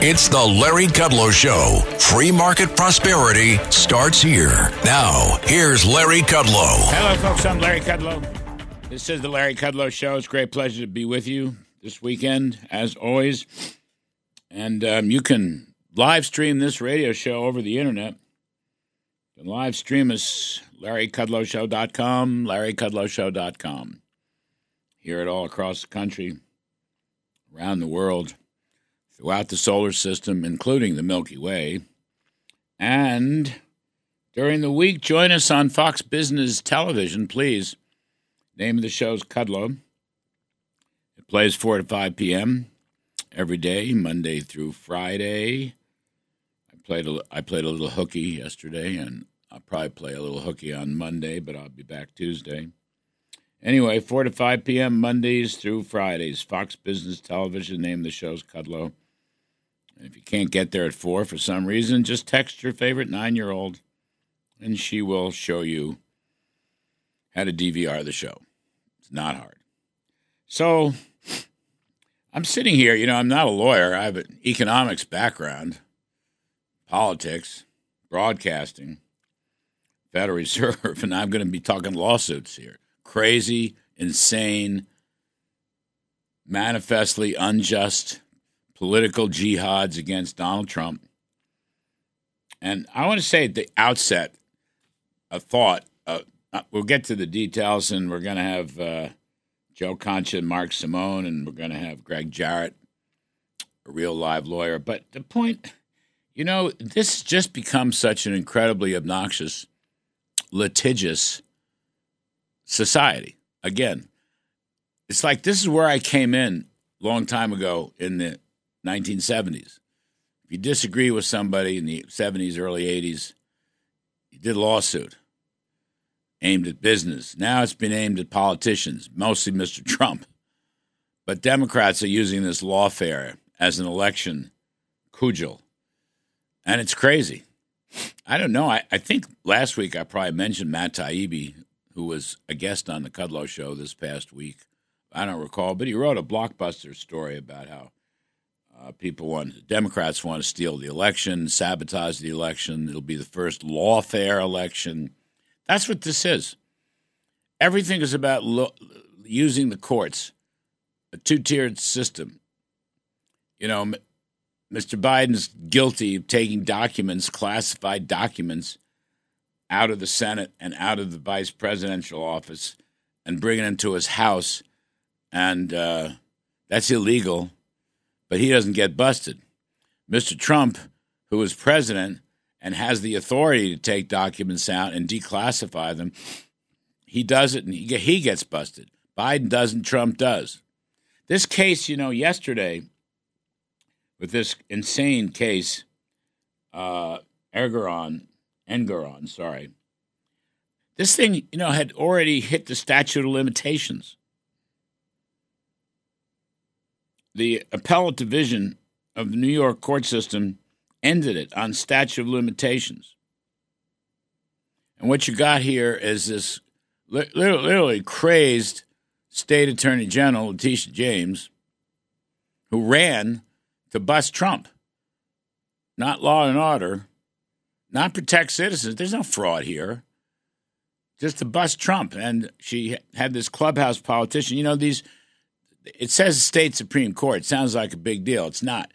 It's the Larry Kudlow Show. Free market prosperity starts here. Now, here's Larry Kudlow. Hello, folks. I'm Larry Kudlow. This is the Larry Kudlow Show. It's a great pleasure to be with you this weekend, as always. And um, you can live stream this radio show over the internet. You can live stream us, larrykudlowshow.com, larrykudlowshow.com. Hear it all across the country, around the world, throughout the solar system, including the Milky Way. And during the week, join us on Fox Business Television, please. Name of the show is Kudlow. It plays 4 to 5 p.m. every day, Monday through Friday. I played a, I played a little hooky yesterday, and I'll probably play a little hooky on Monday, but I'll be back Tuesday. Anyway, 4 to 5 p.m. Mondays through Fridays. Fox Business Television. Name of the show's Kudlow. And if you can't get there at 4 for some reason, just text your favorite nine year old, and she will show you how to DVR the show. It's not hard. So I'm sitting here, you know, I'm not a lawyer. I have an economics background, politics, broadcasting, Federal Reserve, and I'm going to be talking lawsuits here. Crazy, insane, manifestly unjust political jihads against Donald Trump. And I want to say at the outset, a thought. Uh, we'll get to the details, and we're going to have uh, Joe Concha and Mark Simone, and we're going to have Greg Jarrett, a real live lawyer. But the point, you know, this just become such an incredibly obnoxious, litigious society. Again, it's like this is where I came in long time ago in the 1970s. If you disagree with somebody in the 70s, early 80s, you did a lawsuit aimed at business. Now it's been aimed at politicians, mostly Mr. Trump. But Democrats are using this lawfare as an election cudgel. And it's crazy. I don't know. I, I think last week I probably mentioned Matt Taibbi, who was a guest on the Kudlow show this past week. I don't recall, but he wrote a blockbuster story about how uh, people want, Democrats want to steal the election, sabotage the election. It'll be the first lawfare election. That's what this is. Everything is about lo- using the courts, a two tiered system. You know, M- Mr. Biden's guilty of taking documents, classified documents, out of the Senate and out of the vice presidential office and bringing them to his house. And uh, that's illegal, but he doesn't get busted. Mr. Trump, who is president and has the authority to take documents out and declassify them, he does it and he, gets busted. Biden doesn't, Trump does. This case, you know, yesterday, with this insane case, uh, Ergeron, Engoron, sorry. This thing, you know, had already hit the statute of limitations. The appellate division of the New York court system ended it on statute of limitations. And what you got here is this literally crazed state attorney general, Letitia James, who ran to bust Trump. Not law and order, not protect citizens. There's no fraud here. Just to bust Trump. And she had this clubhouse politician. You know, these, it says state Supreme Court. It sounds like a big deal. It's not.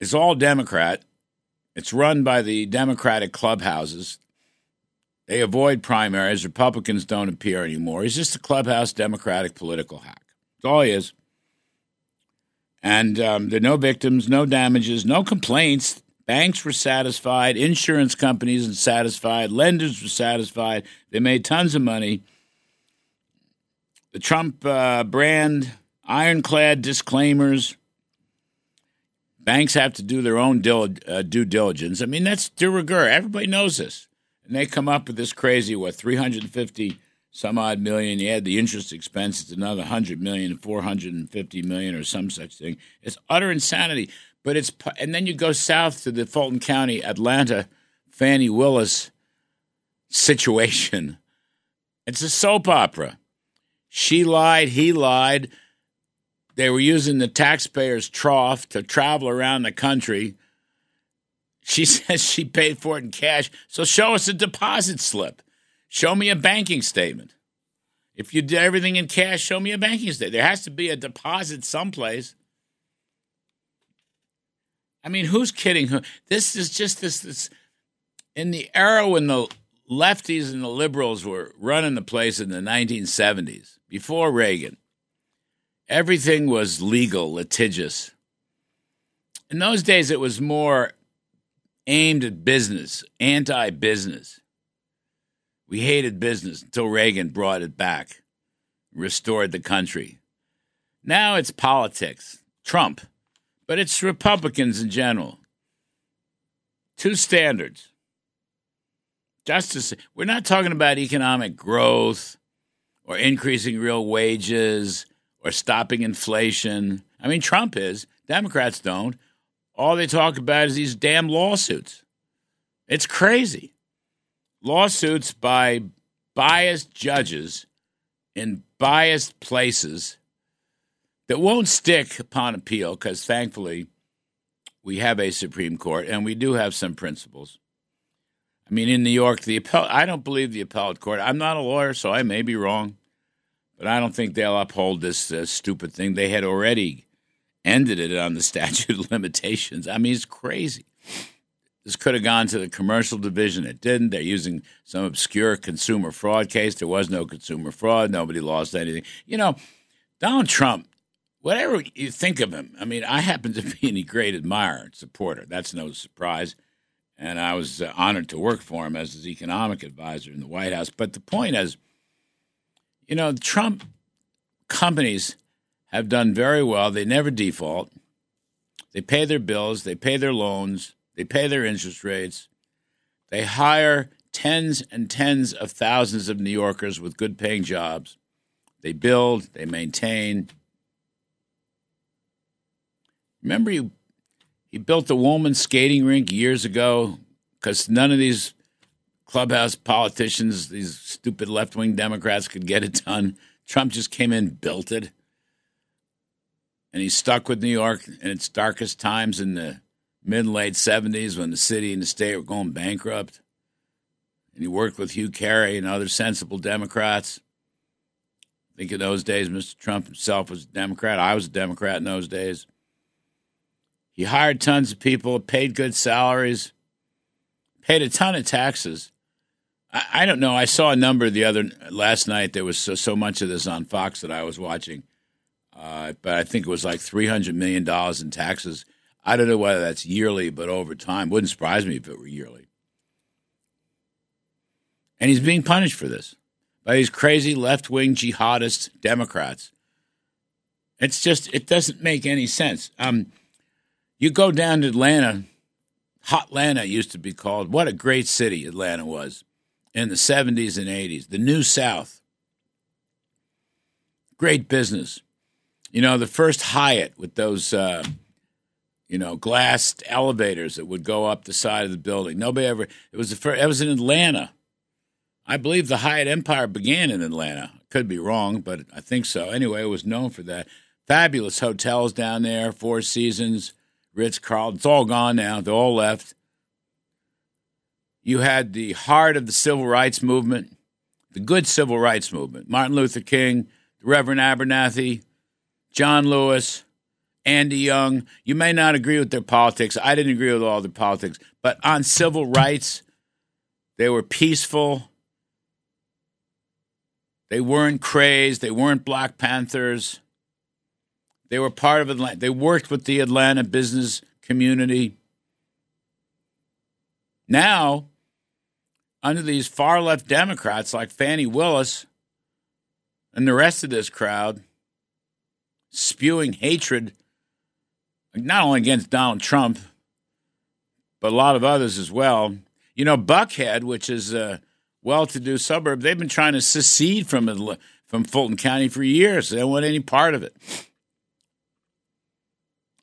It's all Democrat. It's run by the Democratic clubhouses. They avoid primaries. Republicans don't appear anymore. He's just a clubhouse Democratic political hack. That's all he is. And um, there are no victims, no damages, no complaints. Banks were satisfied, insurance companies were satisfied, lenders were satisfied. They made tons of money. The Trump uh, brand, ironclad disclaimers. Banks have to do their own dil- uh, due diligence. I mean, that's de rigueur. Everybody knows this. And they come up with this crazy, what, 350 some odd million. You add the interest expense, it's another 100 million, 450 million, or some such thing. It's utter insanity. But it's and then you go south to the Fulton County, Atlanta, Fani Willis situation. It's a soap opera. She lied, he lied. They were using the taxpayers' trough to travel around the country. She says she paid for it in cash. So show us a deposit slip. Show me a banking statement. If you did everything in cash, show me a banking statement. There has to be a deposit someplace. I mean, who's kidding who? This is just this, this in the era when the lefties and the liberals were running the place in the 1970s, before Reagan. Everything was legal, litigious. In those days, it was more aimed at business, anti business. We hated business until Reagan brought it back, restored the country. Now it's politics, Trump, but it's Republicans in general. Two standards. Justice, we're not talking about economic growth or increasing real wages or stopping inflation. I mean, Trump is. Democrats don't. All they talk about is these damn lawsuits. It's crazy. Lawsuits by biased judges in biased places that won't stick upon appeal because thankfully we have a Supreme Court and we do have some principles. I mean, in New York, the appellate, I don't believe the appellate court. I'm not a lawyer, so I may be wrong, but I don't think they'll uphold this uh, stupid thing. They had already ended it on the statute of limitations. I mean, it's crazy. This could have gone to the commercial division. It didn't. They're using some obscure consumer fraud case. There was no consumer fraud. Nobody lost anything. You know, Donald Trump, whatever you think of him, I mean, I happen to be a great admirer and supporter. That's no surprise. And I was uh, honored to work for him as his economic advisor in the White House. But the point is, you know, Trump companies have done very well. They never default. They pay their bills, they pay their loans, they pay their interest rates. They hire tens and tens of thousands of New Yorkers with good paying jobs. They build, they maintain. Remember, he, he built the Wollman's skating rink years ago because none of these clubhouse politicians, these stupid left wing Democrats, could get it done. Trump just came in, built it and he's stuck with New York in its darkest times in the mid late 70s when the city and the state were going bankrupt. And he worked with Hugh Carey and other sensible Democrats. I think in those days, Mr. Trump himself was a Democrat. I was a Democrat in those days. He hired tons of people, paid good salaries, paid a ton of taxes. I, I don't know. I saw a number the other last night. There was so, so much of this on Fox that I was watching uh, but I think it was like three hundred million dollars in taxes. I don't know whether that's yearly, but over time, wouldn't surprise me if it were yearly. And he's being punished for this by these crazy left wing jihadist Democrats. It's just it doesn't make any sense. Um, you go down to Atlanta, Hot Atlanta used to be called. What a great city Atlanta was in the 70s and 80s. The New South. Great business. You know, the first Hyatt with those, uh, you know, glassed elevators that would go up the side of the building. Nobody ever. It was the first. It was in Atlanta. I believe the Hyatt Empire began in Atlanta. Could be wrong, but I think so. Anyway, it was known for that. Fabulous hotels down there, Four Seasons, Ritz Carlton. It's all gone now. They're all left. You had the heart of the civil rights movement, the good civil rights movement. Martin Luther King, the Reverend Abernathy, John Lewis, Andy Young. You may not agree with their politics. I didn't agree with all their politics, but on civil rights, they were peaceful. They weren't crazed. They weren't Black Panthers. They were part of Atlanta. They worked with the Atlanta business community. Now, under these far left Democrats like Fani Willis and the rest of this crowd, spewing hatred not only against Donald Trump, but a lot of others as well. You know, Buckhead, which is a well-to-do suburb, they've been trying to secede from from Fulton County for years. They don't want any part of it.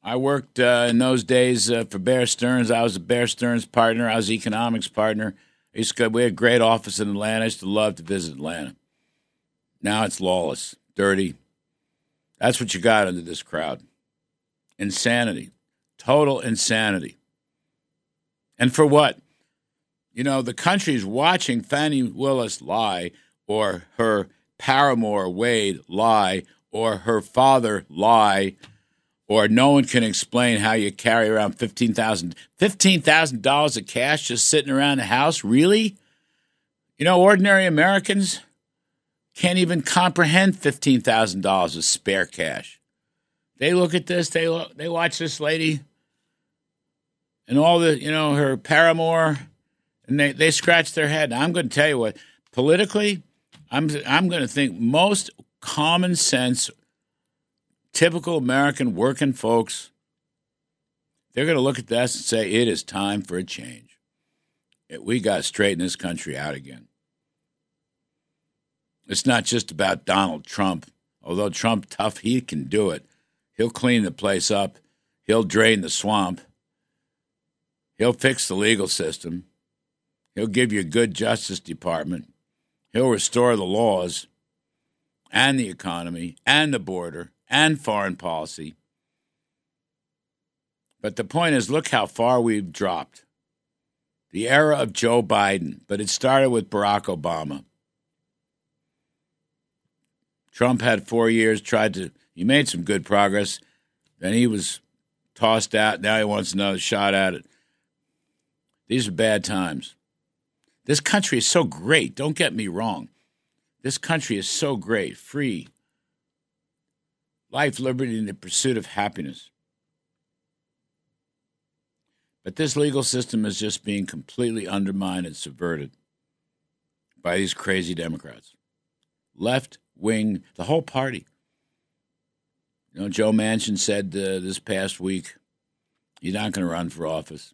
I worked uh, in those days uh, for Bear Stearns. I was a Bear Stearns partner. I was economics partner. I used to, we had a great office in Atlanta. I used to love to visit Atlanta. Now it's lawless, dirty, That's what you got under this crowd. Insanity. Total insanity. And for what? You know, the country's watching Fani Willis lie or her paramour Wade lie or her father lie or no one can explain how you carry around $15,000 $15,000 of cash just sitting around the house. Really? You know, ordinary Americans can't even comprehend $15,000 of spare cash. They look at this, they look, they watch this lady and all the, you know, her paramour and they, they scratch their head. I'm going to tell you what, politically, I'm I'm going to think most common sense, typical American working folks, they're going to look at this and say it is time for a change. We got to straighten this country out again. It's not just about Donald Trump. Although Trump tough, he can do it. He'll clean the place up. He'll drain the swamp. He'll fix the legal system. He'll give you a good Justice Department. He'll restore the laws and the economy and the border and foreign policy. But the point is look how far we've dropped. The era of Joe Biden, but it started with Barack Obama. Trump had four years, tried to, he made some good progress. Then he was tossed out. Now he wants another shot at it. These are bad times. This country is so great. Don't get me wrong. This country is so great, free, life, liberty, and the pursuit of happiness. But this legal system is just being completely undermined and subverted by these crazy Democrats. Left wing, the whole party. You know, Joe Manchin said uh, this past week he's not going to run for office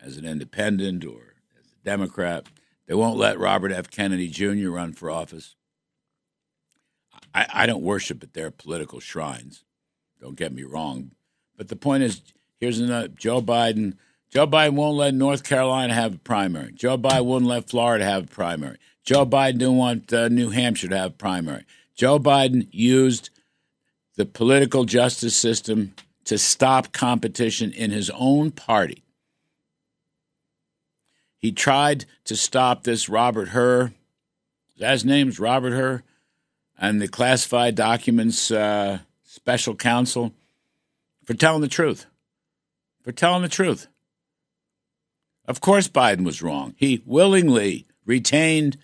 as an independent or as a Democrat. They won't let Robert F. Kennedy Jr. run for office. I, I don't worship at their political shrines. Don't get me wrong. But the point is here's another Joe Biden. Joe Biden won't let North Carolina have a primary. Joe Biden wouldn't let Florida have a primary. Joe Biden didn't want uh, New Hampshire to have a primary. Joe Biden used the political justice system to stop competition in his own party. He tried to stop this Robert Hur. His name's Robert Hur, and the classified documents uh, special counsel for telling the truth. For telling the truth. Of course, Biden was wrong. He willingly retained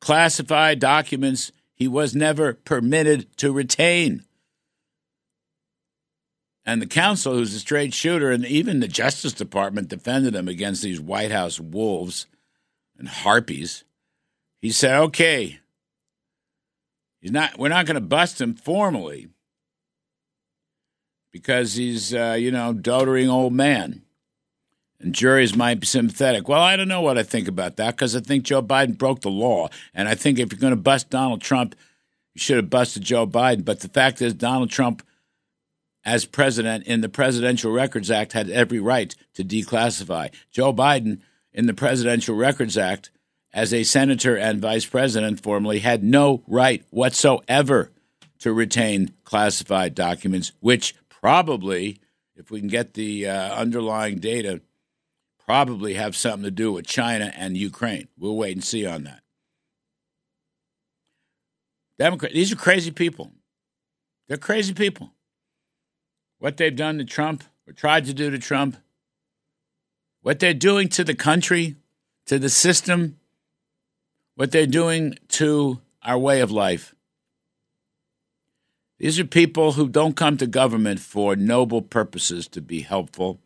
classified documents he was never permitted to retain and the counsel, who's a straight shooter, and even the Justice Department defended him against these White House wolves and harpies. He said, "Okay, he's not. We're not going to bust him formally because he's, uh, you know, doting old man." And juries might be sympathetic. Well, I don't know what I think about that because I think Joe Biden broke the law. And I think if you're going to bust Donald Trump, you should have busted Joe Biden. But the fact is, Donald Trump as president in the Presidential Records Act had every right to declassify. Joe Biden in the Presidential Records Act as a senator and vice president formerly had no right whatsoever to retain classified documents, which probably, if we can get the uh, underlying data, probably have something to do with China and Ukraine. We'll wait and see on that. Democrat, these are crazy people. They're crazy people what they've done to Trump or tried to do to Trump, what they're doing to the country, to the system, what they're doing to our way of life. These are people who don't come to government for noble purposes to be helpful,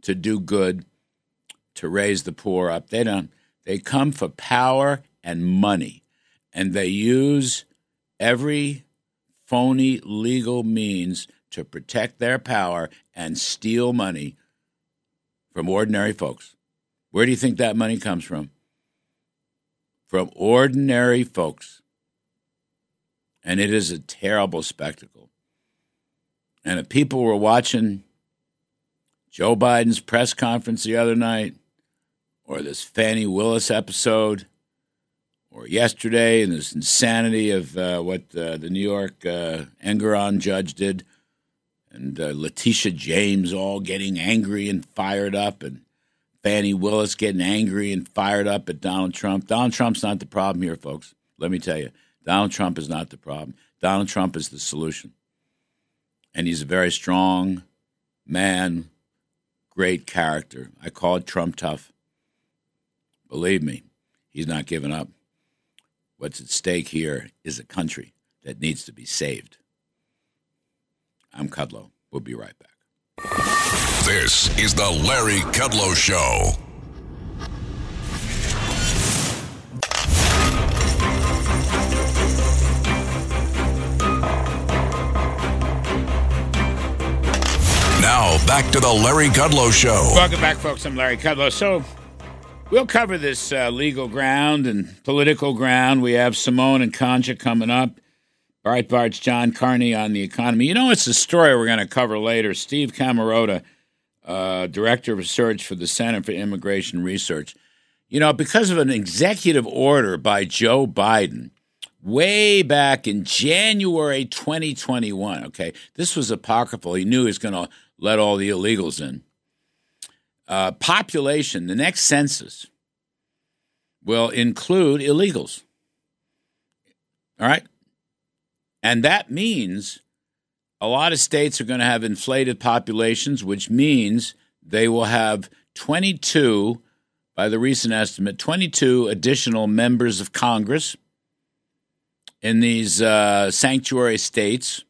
to do good, to raise the poor up. They don't. They come for power and money, and they use every phony legal means to protect their power and steal money from ordinary folks. Where do you think that money comes from? From ordinary folks. And it is a terrible spectacle. And if people were watching Joe Biden's press conference the other night, or this Fani Willis episode, or yesterday, and this insanity of uh, what uh, the New York uh, Engoron judge did, and uh, Letitia James all getting angry and fired up, and Fani Willis getting angry and fired up at Donald Trump. Donald Trump's not the problem here, folks. Let me tell you, Donald Trump is not the problem. Donald Trump is the solution. And he's a very strong man, great character. I call it Trump tough. Believe me, he's not giving up. What's at stake here is a country that needs to be saved. I'm Kudlow. We'll be right back. This is the Larry Kudlow Show. Now, back to the Larry Kudlow Show. Welcome back, folks. I'm Larry Kudlow. So, we'll cover this uh, legal ground and political ground. We have Simone and Concha coming up. Breitbart's John Carney on the economy. You know, it's a story we're going to cover later. Steve Camarota, uh, Director of Research for the Center for Immigration Research. You know, because of an executive order by Joe Biden way back in January 2021, okay, this was apocryphal. He knew he was going to let all the illegals in. Uh, population, the next census will include illegals. All right? And that means a lot of states are going to have inflated populations, which means they will have 22, by the recent estimate, 22 additional members of Congress in these uh, sanctuary states.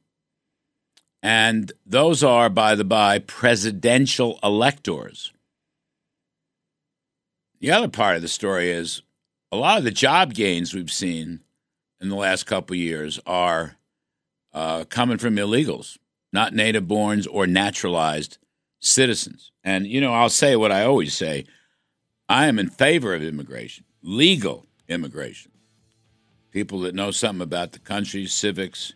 And those are, by the by, presidential electors. The other part of the story is a lot of the job gains we've seen in the last couple years are uh, coming from illegals, not native borns or naturalized citizens. And, you know, I'll say what I always say I am in favor of immigration, legal immigration. People that know something about the country, civics,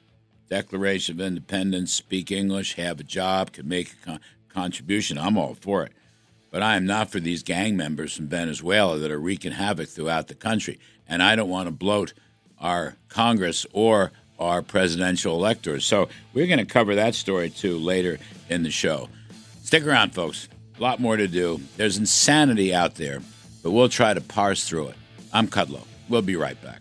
Declaration of Independence, speak English, have a job, can make a con- contribution. I'm all for it. But I am not for these gang members from Venezuela that are wreaking havoc throughout the country. And I don't want to bloat our Congress or our presidential electors. So we're going to cover that story too later in the show. Stick around, folks. A lot more to do. There's insanity out there, but we'll try to parse through it. I'm Kudlow. We'll be right back.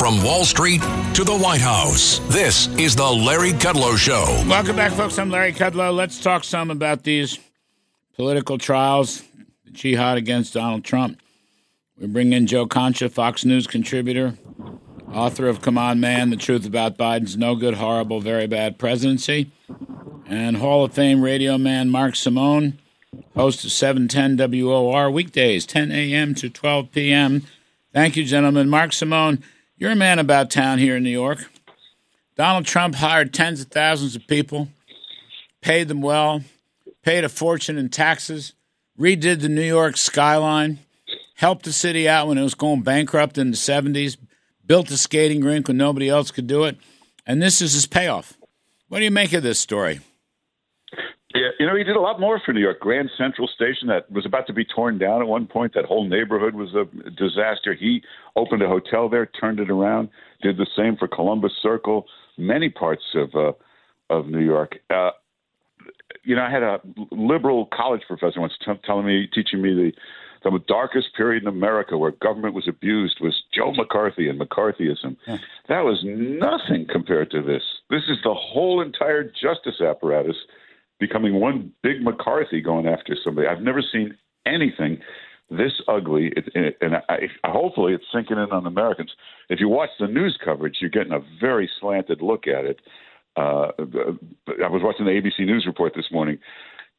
From Wall Street to the White House, this is the Larry Kudlow Show. Welcome back, folks. I'm Larry Kudlow. Let's talk some about these political trials, the jihad against Donald Trump. We bring in Joe Concha, Fox News contributor, author of Come On Man, The Truth About Biden's No Good, Horrible, Very Bad Presidency, and Hall of Fame radio man Mark Simone, host of 710 WOR weekdays, 10 a.m. to 12 p.m. Thank you, gentlemen. Mark Simone, you're a man about town here in New York. Donald Trump hired tens of thousands of people, paid them well, paid a fortune in taxes, redid the New York skyline, helped the city out when it was going bankrupt in the 70s, built a skating rink when nobody else could do it, and this is his payoff. What do you make of this story? Yeah, you know, he did a lot more for New York. Grand Central Station that was about to be torn down at one point. That whole neighborhood was a disaster. He opened a hotel there, turned it around. Did the same for Columbus Circle, many parts of uh, of New York. Uh, you know, I had a liberal college professor once t- telling me, teaching me the the darkest period in America where government was abused was Joe McCarthy and McCarthyism. Yeah. That was nothing compared to this. This is the whole entire justice apparatus becoming one big McCarthy going after somebody. I've never seen anything this ugly, it, it, and I, hopefully it's sinking in on Americans. If you watch the news coverage, you're getting a very slanted look at it. Uh, I was watching the ABC News report this morning.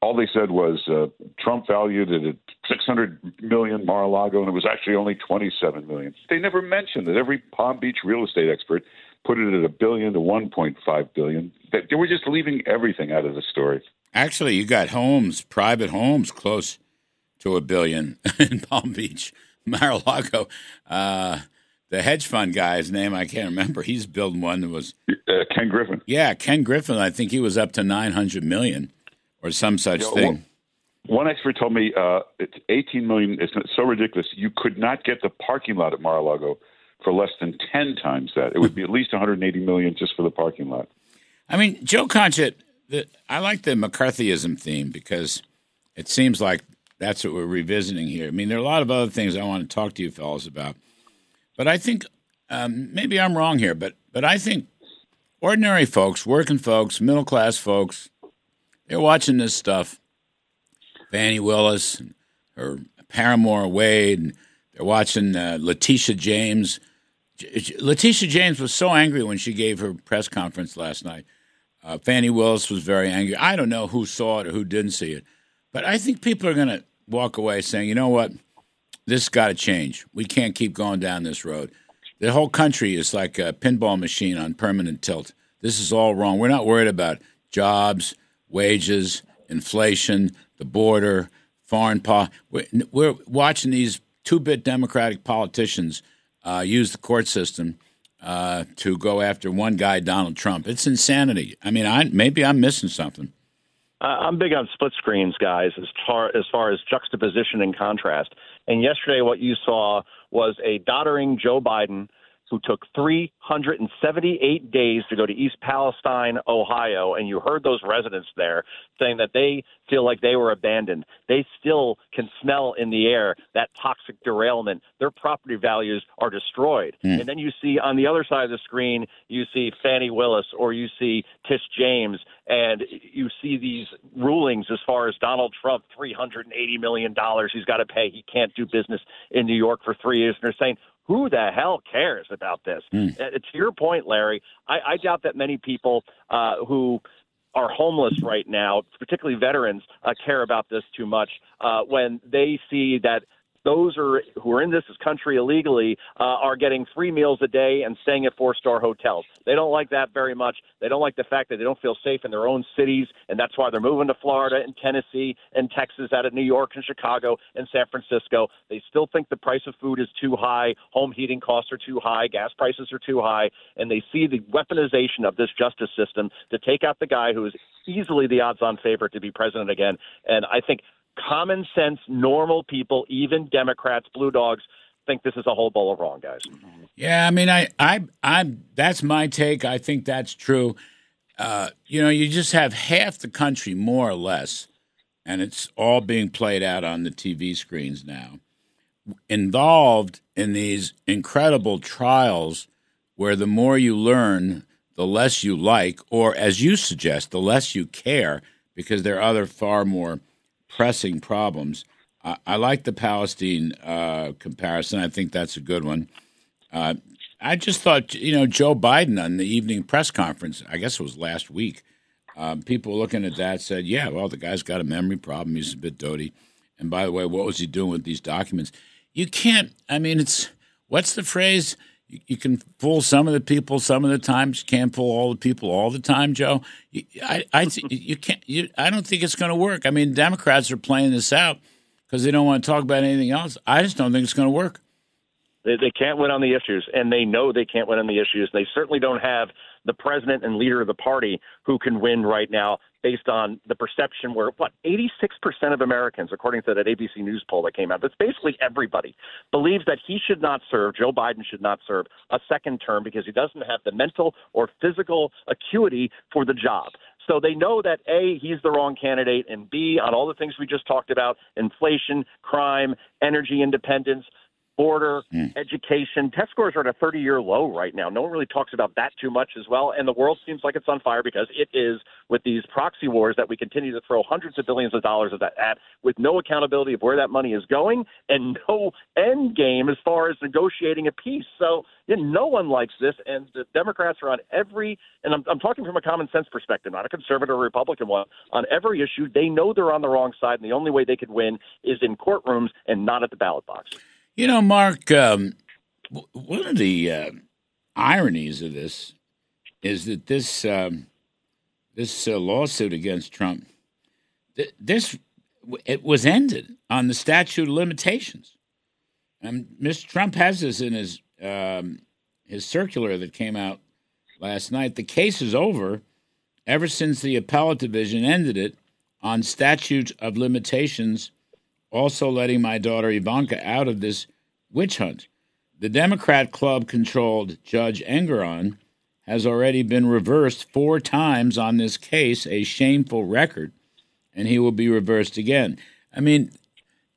All they said was uh, Trump valued it at 600 million Mar-a-Lago, and it was actually only 27 million. They never mentioned that every Palm Beach real estate expert put it at a billion to 1.5 billion. They were just leaving everything out of the story. Actually, you got homes, private homes, close to a billion in Palm Beach, Mar-a-Lago. Uh, the hedge fund guy's name I can't remember. He's building one that was uh, Ken Griffin. Yeah, Ken Griffin. I think he was up to nine hundred million or some such thing. One, one, expert told me uh, it's eighteen million. It's so ridiculous. You could not get the parking lot at Mar-a-Lago for less than ten times that. It would be at least one hundred eighty million just for the parking lot. I mean, Joe Concha, the, I like the McCarthyism theme because it seems like that's what we're revisiting here. I mean, there are a lot of other things I want to talk to you fellows about, but I think um, maybe I'm wrong here, but but I think ordinary folks, working folks, middle class folks, they're watching this stuff. Fani Willis, her paramour Wade, they're watching uh, Letitia James. Letitia James was so angry when she gave her press conference last night. Uh, Fani Willis was very angry. I don't know who saw it or who didn't see it, but I think people are going to walk away saying, you know what, this got to change. We can't keep going down this road. The whole country is like a pinball machine on permanent tilt. This is all wrong. We're not worried about jobs, wages, inflation, the border, foreign policy. We're, we're, watching these two-bit Democratic politicians uh, use the court system uh, to go after one guy, Donald Trump. It's insanity. I mean, I, maybe I'm missing something. I'm big on split screens, guys, as far as far as juxtaposition and contrast. And yesterday, what you saw was a doddering Joe Biden who took 378 days to go to East Palestine, Ohio, and you heard those residents there saying that they feel like they were abandoned. They still can smell in the air that toxic derailment. Their property values are destroyed. Mm. And then you see on the other side of the screen, you see Fani Willis or you see Tish James, and you see these rulings as far as Donald Trump, $380 million he's got to pay. He can't do business in New York for three years. And they're saying, who the hell cares about this? Mm. Uh, to your point, Larry, I, I doubt that many people uh, who are homeless right now, particularly veterans, uh, care about this too much uh, when they see that those are who are in this country illegally uh, are getting free meals a day and staying at four star hotels. They don't like that very much. They don't like the fact that they don't feel safe in their own cities, and that's why they're moving to Florida and Tennessee and Texas, out of New York and Chicago and San Francisco. They still think the price of food is too high, home heating costs are too high, gas prices are too high, and they see the weaponization of this justice system to take out the guy who is easily the odds on favorite to be president again. And I think common sense, normal people, even Democrats, blue dogs, think this is a whole bowl of wrong, guys. Yeah, I mean, I, I, I, that's my take. I think that's true. Uh, you know, you just have half the country, more or less, and it's all being played out on the TV screens now, involved in these incredible trials where the more you learn, the less you like, or as you suggest, the less you care, because there are other far more pressing problems. I, I like the Palestine uh, comparison. I think that's a good one. Uh, I just thought, you know, Joe Biden on the evening press conference, I guess it was last week, um, people looking at that said, yeah, well, the guy's got a memory problem. He's a bit doty. And by the way, what was he doing with these documents? You can't, I mean, it's, what's the phrase? You, can fool some of the people some of the times. You can't fool all the people all the time, Joe. You, I, I, you can't. You, I don't think it's going to work. I mean, Democrats are playing this out because they don't want to talk about anything else. I just don't think it's going to work. They, they can't win on the issues, and they know they can't win on the issues. They certainly don't have the president and leader of the party who can win right now based on the perception where what 86% of Americans according to that ABC news poll that came out that's basically everybody believes that he should not serve Joe Biden should not serve a second term because he doesn't have the mental or physical acuity for the job. So they know that A, he's the wrong candidate, and B, on all the things we just talked about inflation, crime, energy independence, border, Mm. education. Test scores are at a 30 year low right now. No one really talks about that too much as well. And the world seems like it's on fire because it is with these proxy wars that we continue to throw hundreds of billions of dollars at with no accountability of where that money is going and no end game as far as negotiating a peace. So you know, no one likes this. And the Democrats are on every, and I'm, I'm talking from a common sense perspective, not a conservative or Republican one, on every issue. They know they're on the wrong side. And the only way they could win is in courtrooms and not at the ballot box. You know, Mark, um, one of the uh, ironies of this is that this um, this uh, lawsuit against Trump, th- this it was ended on the statute of limitations. And Mr. Trump has this in his um, his circular that came out last night. The case is over ever since the appellate division ended it on statute of limitations also letting my daughter Ivanka out of this witch hunt. The Democrat club controlled Judge Engoron has already been reversed four times on this case, a shameful record, and he will be reversed again. I mean,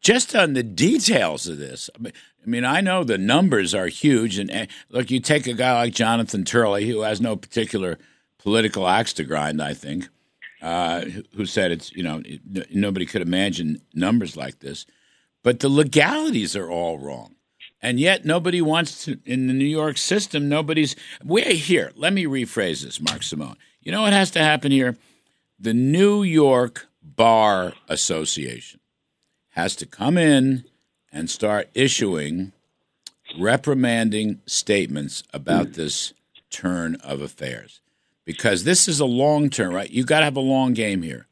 just on the details of this, I mean, I know the numbers are huge, and look, you take a guy like Jonathan Turley, who has no particular political axe to grind, I think, uh, who said it's you know nobody could imagine numbers like this, but the legalities are all wrong, and yet nobody wants to in the New York system. Nobody's we're here. Let me rephrase this, Mark Simone. You know what has to happen here? The New York Bar Association has to come in and start issuing reprimanding statements about this turn of affairs because this is a long term, right? You got to have a long game here.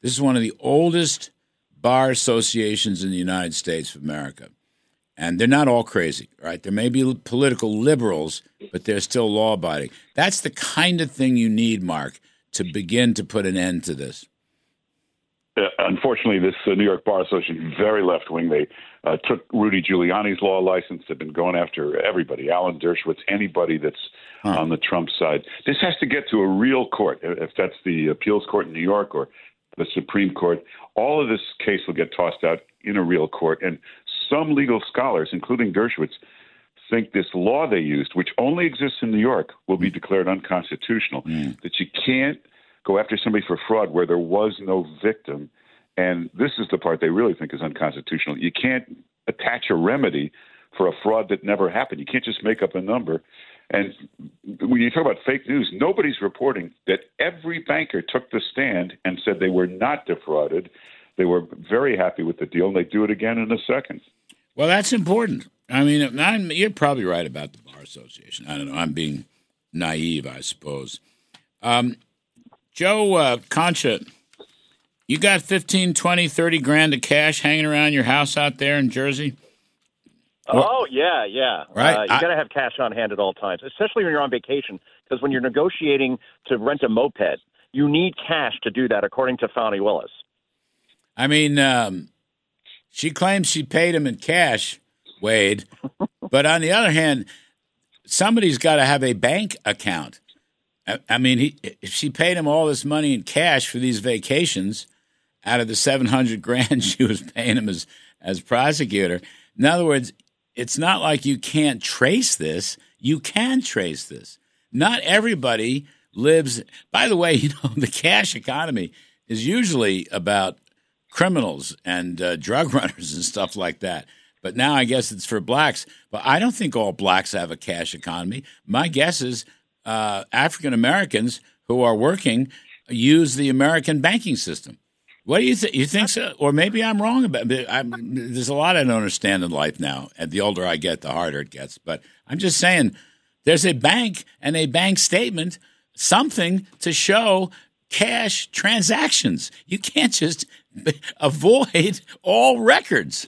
This is one of the oldest bar associations in the United States of America. And they're not all crazy, right? There may be political liberals, but they're still law abiding. That's the kind of thing you need, Mark, to begin to put an end to this. Uh, unfortunately, this uh, New York Bar Association very left wing. They uh, took Rudy Giuliani's law license. They've been going after everybody, Alan Dershowitz, anybody that's Huh. on the Trump side. This has to get to a real court, if that's the appeals court in New York or the Supreme Court. All of this case will get tossed out in a real court, and some legal scholars, including Dershowitz, think this law they used, which only exists in New York, will be hmm. declared unconstitutional. Hmm. That you can't go after somebody for fraud where there was no victim. And this is the part they really think is unconstitutional. You can't attach a remedy for a fraud that never happened. You can't just make up a number. And when you talk about fake news, nobody's reporting that every banker took the stand and said they were not defrauded. They were very happy with the deal, and they do it again in a second. Well, that's important. I mean, I'm, you're probably right about the Bar Association. I don't know. I'm being naive, I suppose. Um, Joe uh, Concha, you got 15, 20, 30 grand of cash hanging around your house out there in Jersey? Oh yeah, yeah. Right. Uh, you got to have cash on hand at all times, especially when you're on vacation. Because when you're negotiating to rent a moped, you need cash to do that, according to Fani Willis. I mean, um, she claims she paid him in cash, Wade. but on the other hand, somebody's got to have a bank account. I, I mean, he, if she paid him all this money in cash for these vacations out of the 700 grand she was paying him as, as prosecutor. In other words, it's not like you can't trace this. You can trace this. Not everybody lives. By the way, you know, the cash economy is usually about criminals and uh, drug runners and stuff like that. But now I guess it's for blacks. But I don't think all blacks have a cash economy. My guess is uh, African Americans who are working use the American banking system. What do you think? You think so? Or maybe I'm wrong about it. I'm, there's a lot I don't understand in life now. And the older I get, the harder it gets. But I'm just saying there's a bank and a bank statement, something to show cash transactions. You can't just avoid all records.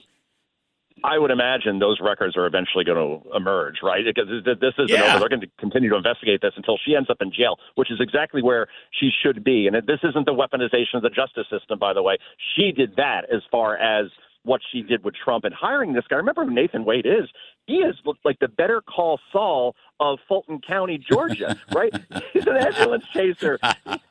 I would imagine those records are eventually going to emerge, right? Because this isn't Yeah. over. They're going to continue to investigate this until she ends up in jail, which is exactly where she should be. And this isn't the weaponization of the justice system, by the way. She did that as far as what she did with Trump and hiring this guy. Remember who Nathan Wade is? He is like the better call Saul of Fulton County, Georgia, right? He's an ambulance chaser.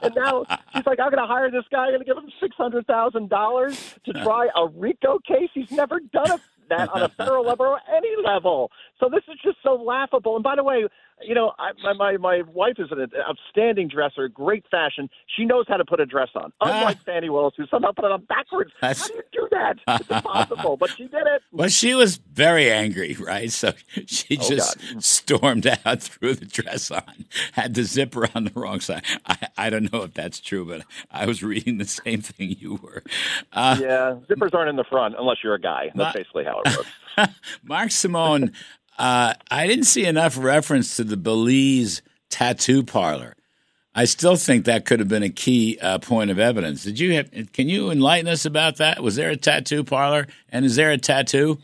And now she's like, I'm going to hire this guy. I'm going to give him $600,000 to try a RICO case. He's never done a that on a federal level or any level. So this is just so laughable. And by the way, you know, I, my, my my wife is an outstanding dresser, great fashion. She knows how to put a dress on, unlike ah. Fani Willis, who somehow put it on backwards. That's... How do you do that? It's impossible, but she did it. Well, she was very angry, right? So she oh, just God. stormed out, threw the dress on, had the zipper on the wrong side. I, I don't know if that's true, but I was reading the same thing you were. Uh, yeah, zippers aren't in the front unless you're a guy. That's basically how it works. Mark Simone uh, I didn't see enough reference to the Belize tattoo parlor. I still think that could have been a key uh, point of evidence. Did you have, can you enlighten us about that? Was there a tattoo parlor, and is there a tattoo?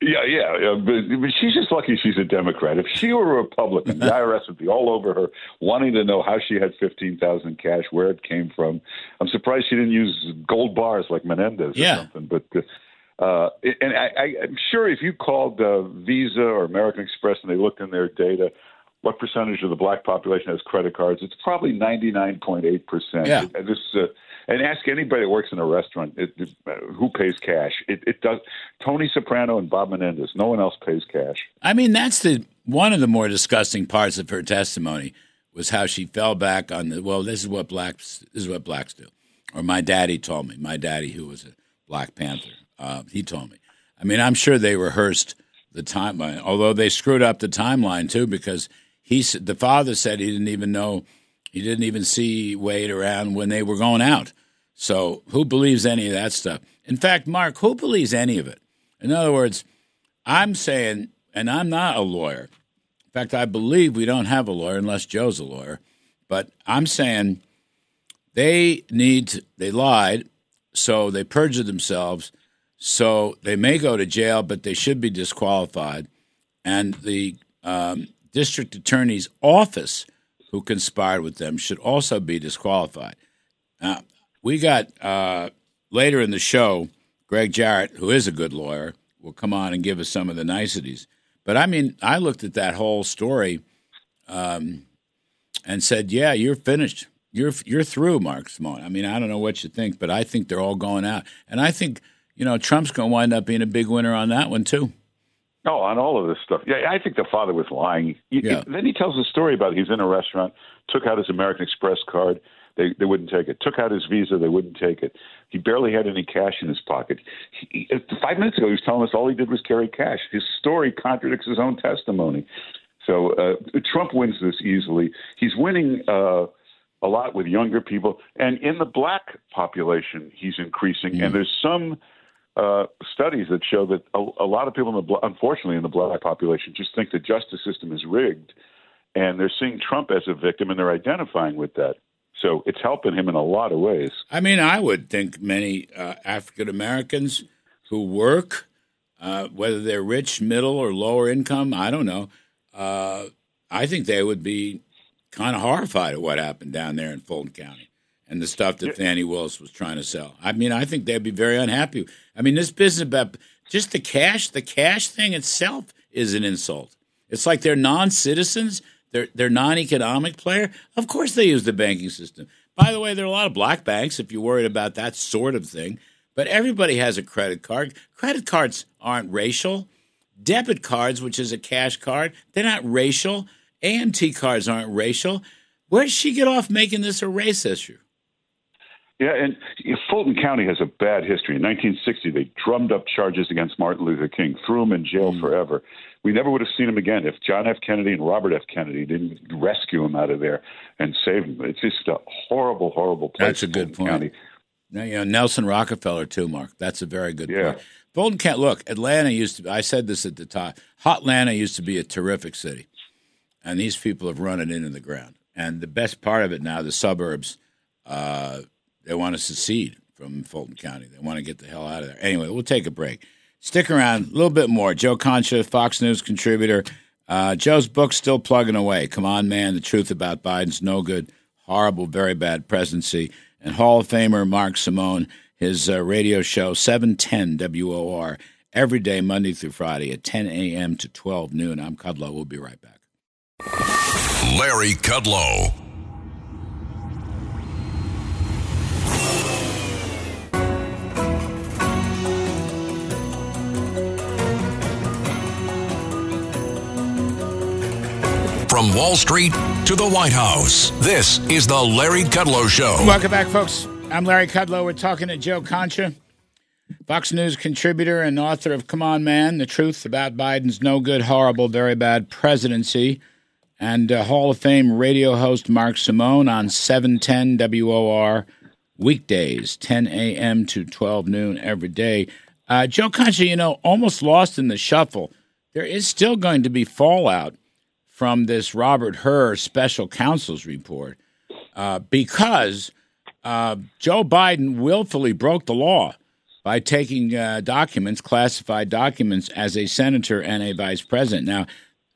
Yeah, yeah, yeah but, but, she's just lucky she's a Democrat. If she were a Republican, the IRS would be all over her, wanting to know how she had fifteen thousand cash, where it came from. I'm surprised she didn't use gold bars like Menendez yeah. or something. But uh, uh, and I, am sure if you called uh, Visa or American Express and they looked in their data, what percentage of the black population has credit cards? It's probably 99.8 percent. Yeah. And this, uh, and ask anybody that works in a restaurant it, it, uh, who pays cash. It, it does. Tony Soprano and Bob Menendez. No one else pays cash. I mean, that's the one of the more disgusting parts of her testimony was how she fell back on the well. This is what blacks. This is what blacks do. Or my daddy told me. My daddy, who was a Black Panther uh, he told me. I mean, I'm sure they rehearsed the timeline, although they screwed up the timeline too because he the father said he didn't even know he didn't even see Wade around when they were going out. So who believes any of that stuff? In fact, Mark, who believes any of it? In other words, I'm saying, and I'm not a lawyer. In fact, I believe we don't have a lawyer unless Joe's a lawyer. But I'm saying they need to, they lied, so they perjured themselves so they may go to jail, but they should be disqualified. And the um, district attorney's office, who conspired with them, should also be disqualified. Now, we got uh, later in the show, Gregg Jarrett, who is a good lawyer, will come on and give us some of the niceties. But I mean, I looked at that whole story um, and said, "Yeah, you're finished. You're you're through, Mark Simone. I mean, I don't know what you think, but I think they're all going out, and I think." You know, Trump's going to wind up being a big winner on that one too. Oh, on all of this stuff. Yeah, I think the father was lying. yeah. then he tells a story about he's in a restaurant, took out his American Express card. They they wouldn't take it. Took out his Visa. They wouldn't take it. He barely had any cash in his pocket. He, five minutes ago, he was telling us all he did was carry cash. His story contradicts his own testimony. So uh, Trump wins this easily. He's winning. Uh, a lot with younger people, and in the black population, he's increasing. Mm. And there's some uh, studies that show that a, a lot of people, in the unfortunately, in the black population, just think the justice system is rigged, and they're seeing Trump as a victim, and they're identifying with that. So it's helping him in a lot of ways. I mean, I would think many uh, African Americans who work, uh, whether they're rich, middle, or lower income, I don't know. Uh, I think they would be kind of horrified at what happened down there in Fulton County and the stuff that yeah. Fani Willis was trying to sell. I mean, I think they'd be very unhappy. I mean, this business about just the cash, the cash thing itself is an insult. It's like they're non-citizens. They're they're non-economic player. Of course, they use the banking system. By the way, there are a lot of black banks if you're worried about that sort of thing. But everybody has a credit card. Credit cards aren't racial. Debit cards, which is a cash card, they're not racial. AMT cards aren't racial. Where did she get off making this a race issue? Yeah, and Fulton County has a bad history. In 1960, they drummed up charges against Martin Luther King, threw him in jail mm. forever. We never would have seen him again if John F. Kennedy and Robert F. Kennedy didn't rescue him out of there and save him. It's just a horrible, horrible place. That's a good Fulton point. County. Now, you know, Nelson Rockefeller too, Mark. That's a very good yeah. point. Fulton County. Look, Atlanta used to. Be, I said this at the time, Hot Atlanta used to be a terrific city, and these people have run it into the ground. And the best part of it now, the suburbs. Uh, they want to secede from Fulton County. They want to get the hell out of there. Anyway, we'll take a break. Stick around a little bit more. Joe Concha, Fox News contributor. Uh, Joe's book's still plugging away. Come on, man. The truth about Biden's no good, horrible, very bad presidency. And Hall of Famer Mark Simone, his uh, radio show, 710 WOR, every day, Monday through Friday at 10 a.m. to 12 noon. I'm Kudlow. We'll be right back. Larry Kudlow. From Wall Street to the White House, this is the Larry Kudlow Show. Welcome back, folks. I'm Larry Kudlow. We're talking to Joe Concha, Fox News contributor and author of Come On Man, The Truth About Biden's No Good, Horrible, Very Bad Presidency, and uh, Hall of Fame radio host Mark Simone on 710 WOR weekdays, 10 a.m. to 12 noon every day. Uh, Joe Concha, you know, almost lost in the shuffle. There is still going to be fallout from this Robert Hur special counsel's report uh, because uh, Joe Biden willfully broke the law by taking uh, documents, classified documents, as a senator and a vice president. Now,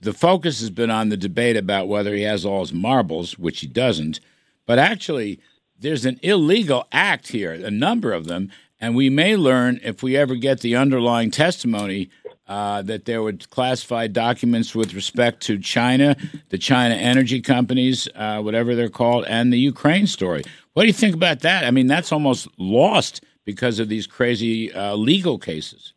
the focus has been on the debate about whether he has all his marbles, which he doesn't. But actually, there's an illegal act here, a number of them, and we may learn if we ever get the underlying testimony uh, that there were classified documents with respect to China, the China energy companies, uh, whatever they're called, and the Ukraine story. What do you think about that? I mean, that's almost lost because of these crazy uh, legal cases.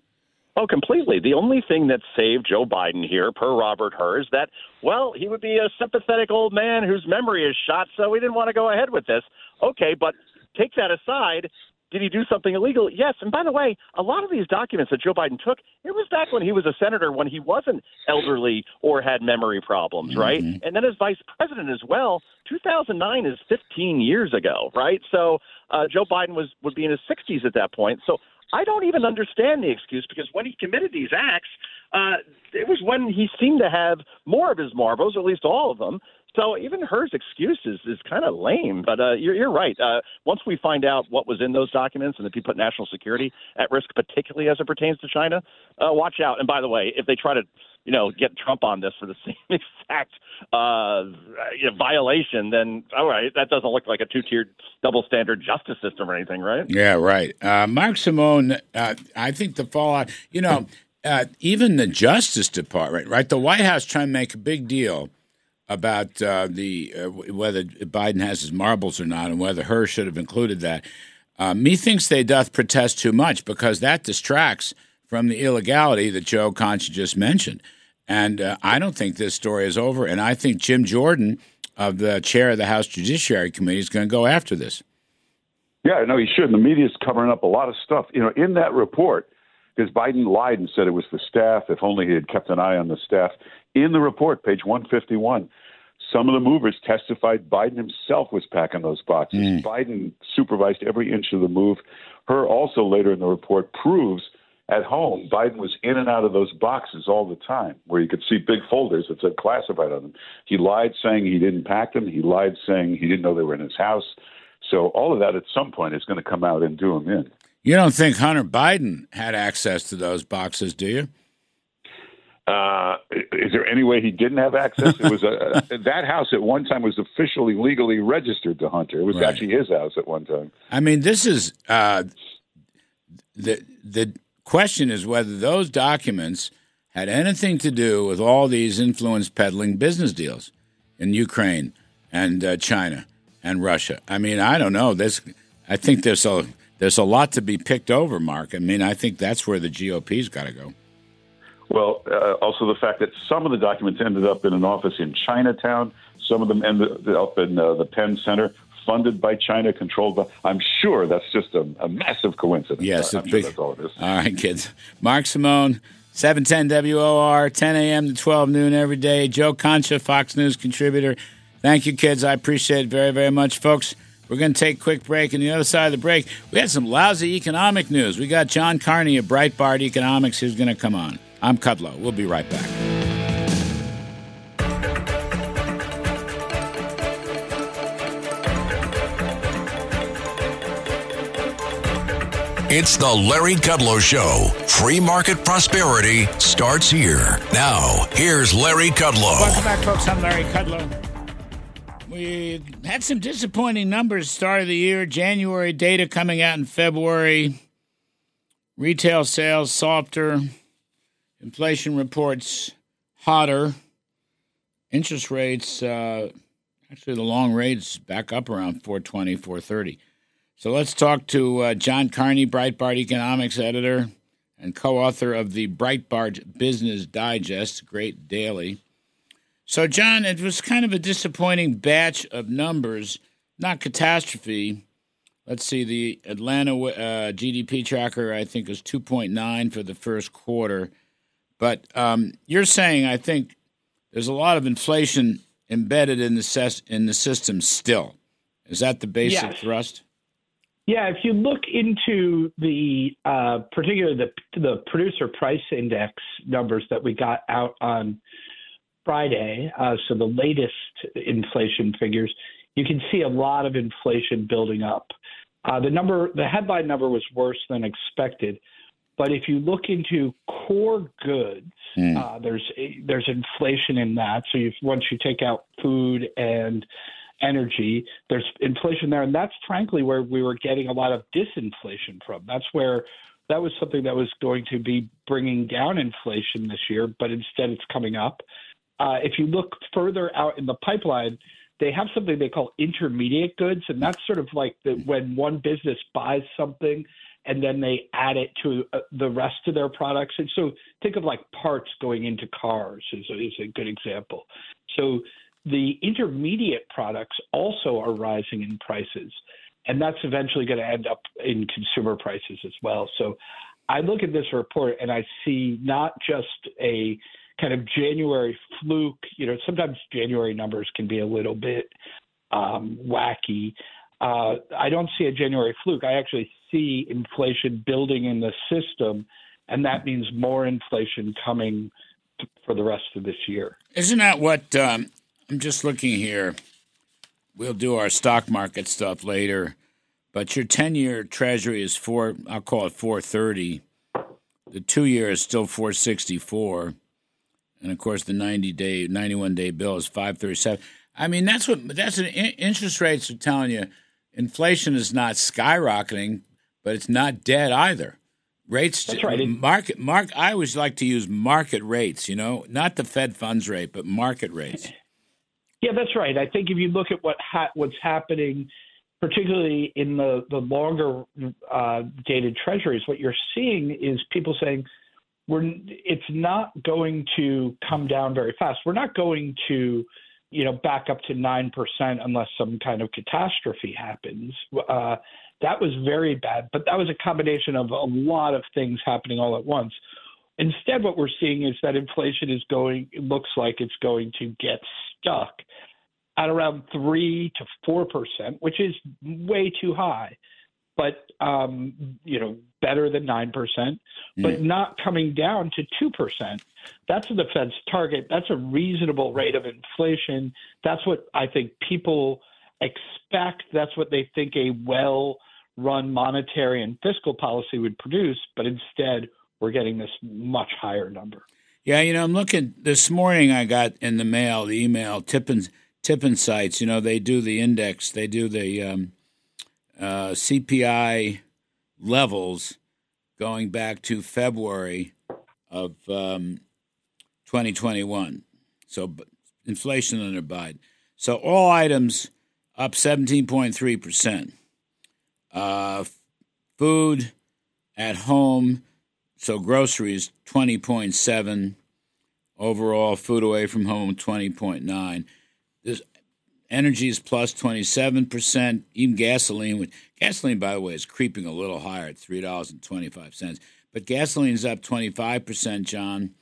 Oh, completely. The only thing that saved Joe Biden here, per Robert Hur, is that, well, he would be a sympathetic old man whose memory is shot, so we didn't want to go ahead with this. Okay, but take that aside. Did he do something illegal? Yes. And by the way, a lot of these documents that Joe Biden took, it was back when he was a senator, when he wasn't elderly or had memory problems, right? Mm-hmm. And then as vice president as well. 2009 is 15 years ago, right? So uh, Joe Biden was would be in his 60s at that point. So I don't even understand the excuse because when he committed these acts, uh, it was when he seemed to have more of his marbles, or at least all of them. So even Hur's excuse is, is kind of lame. But uh, you're, you're right. Uh, once we find out what was in those documents and if you put national security at risk, particularly as it pertains to China, uh, watch out. And by the way, if they try to you know, get Trump on this for the same exact uh, you know, violation, then all right, that doesn't look like a two-tiered double standard justice system or anything, right? Yeah, right. Uh, Mark Simone, uh, I think the fallout, you know, uh, even the Justice Department, right? The White House trying to make a big deal about uh, the uh, whether Biden has his marbles or not, and whether Hur should have included that. methinks they doth protest too much because that distracts – from the illegality that Joe Concha just mentioned. And uh, I don't think this story is over. And I think Jim Jordan, of the chair of the House Judiciary Committee, is going to go after this. Yeah, no, he should. The is covering up a lot of stuff. You know, in that report, because Biden lied and said it was the staff. If only he had kept an eye on the staff. In the report, page 151, some of the movers testified Biden himself was packing those boxes. Mm. Biden supervised every inch of the move. Hur also later in the report proves – at home, Biden was in and out of those boxes all the time, where you could see big folders that said classified on them. He lied saying he didn't pack them. He lied saying he didn't know they were in his house. So all of that at some point is going to come out and do him in. You don't think Hunter Biden had access to those boxes, do you? Uh, is there any way he didn't have access? It was a, that house at one time was officially legally registered to Hunter. It was right. actually his house at one time. I mean, this is uh, the the question is whether those documents had anything to do with all these influence peddling business deals in Ukraine and uh, China and Russia. I mean, I don't know. There's, I think there's a there's a lot to be picked over, Mark. I mean, I think that's where the GOP's got to go. Well, uh, also the fact that some of the documents ended up in an office in Chinatown, some of them ended up in uh, the Penn Center funded by China, controlled by. I'm sure that's just a, a massive coincidence. Yes, I'm big, sure that's all it is. All right, kids. Mark Simone, 710 WOR, 10 a.m. to 12 noon every day. Joe Concha, Fox News contributor. Thank you, kids. I appreciate it very, very much, folks. We're going to take a quick break. And the other side of the break, we had some lousy economic news. We got John Carney of Breitbart Economics who's going to come on. I'm Kudlow. We'll be right back. It's the Larry Kudlow Show. Free market prosperity starts here. Now, here's Larry Kudlow. Welcome back, folks. I'm Larry Kudlow. We had some disappointing numbers start of the year. January data coming out in February. Retail sales softer. Inflation reports hotter. Interest rates, uh, actually, the long rates back up around 420, 430. So let's talk to uh, John Carney, Breitbart economics editor and co author of the Breitbart Business Digest, great daily. So, John, it was kind of a disappointing batch of numbers, not catastrophe. Let's see, the Atlanta uh, GDP tracker, I think, is 2.9 for the first quarter. But um, you're saying, I think, there's a lot of inflation embedded in the, ses- in the system still. Is that the basic yes. thrust? Yeah, if you look into the uh, particularly the the producer price index numbers that we got out on Friday, uh, so the latest inflation figures, you can see a lot of inflation building up. Uh, the number, the headline number was worse than expected, but if you look into core goods, mm. uh, there's there's inflation in that. So you, once you take out food and energy, there's inflation there, and that's frankly where we were getting a lot of disinflation from. That's where that was something that was going to be bringing down inflation this year, but instead it's coming up. Uh, if you look further out in the pipeline, they have something they call intermediate goods, and that's sort of like the, when one business buys something and then they add it to uh, the rest of their products. And so think of like parts going into cars is a, is a good example. So the intermediate products also are rising in prices, and that's eventually going to end up in consumer prices as well. So I look at this report and I see not just a kind of January fluke. You know, sometimes January numbers can be a little bit um, wacky. Uh, I don't see a January fluke. I actually see inflation building in the system, and that means more inflation coming for the rest of this year. Isn't that what um, I'm just looking here? We'll do our stock market stuff later, but your 10 year treasury is four, I'll call it 430. The two year is still 464 and of course the 90 day 91 day bill is 537 i mean that's what that's an interest rates are telling you inflation is not skyrocketing but it's not dead either rates that's right. market mark i always like to use market rates you know not the fed funds rate but market rates yeah that's right i think if you look at what ha- what's happening particularly in the the longer uh, dated treasuries what you're seeing is people saying we're it's not going to come down very fast. We're not going to you know back up to nine percent unless some kind of catastrophe happens. Uh, that was very bad, but that was a combination of a lot of things happening all at once. Instead, what we're seeing is that inflation is going. It looks like it's going to get stuck at around three to four percent, which is way too high but um, you know better than nine percent, but mm. not coming down to two percent. That's the Fed's target. That's a reasonable rate of inflation. That's what I think people expect. That's what they think a well-run monetary and fiscal policy would produce. But instead, we're getting this much higher number. Yeah, you know, I'm looking this morning. I got in the mail the email TIPIN TipInsights. You know, they do the index. They do the um, uh, CPI levels going back to February of um, 2021. So inflation under Biden. So all items up 17.3%. Uh, food at home, so groceries 20.7. Overall, food away from home 20.9. This Energy is plus 27%. Even gasoline, gasoline, by the way, is creeping a little higher at $3.25. But gasoline is up 25%, John.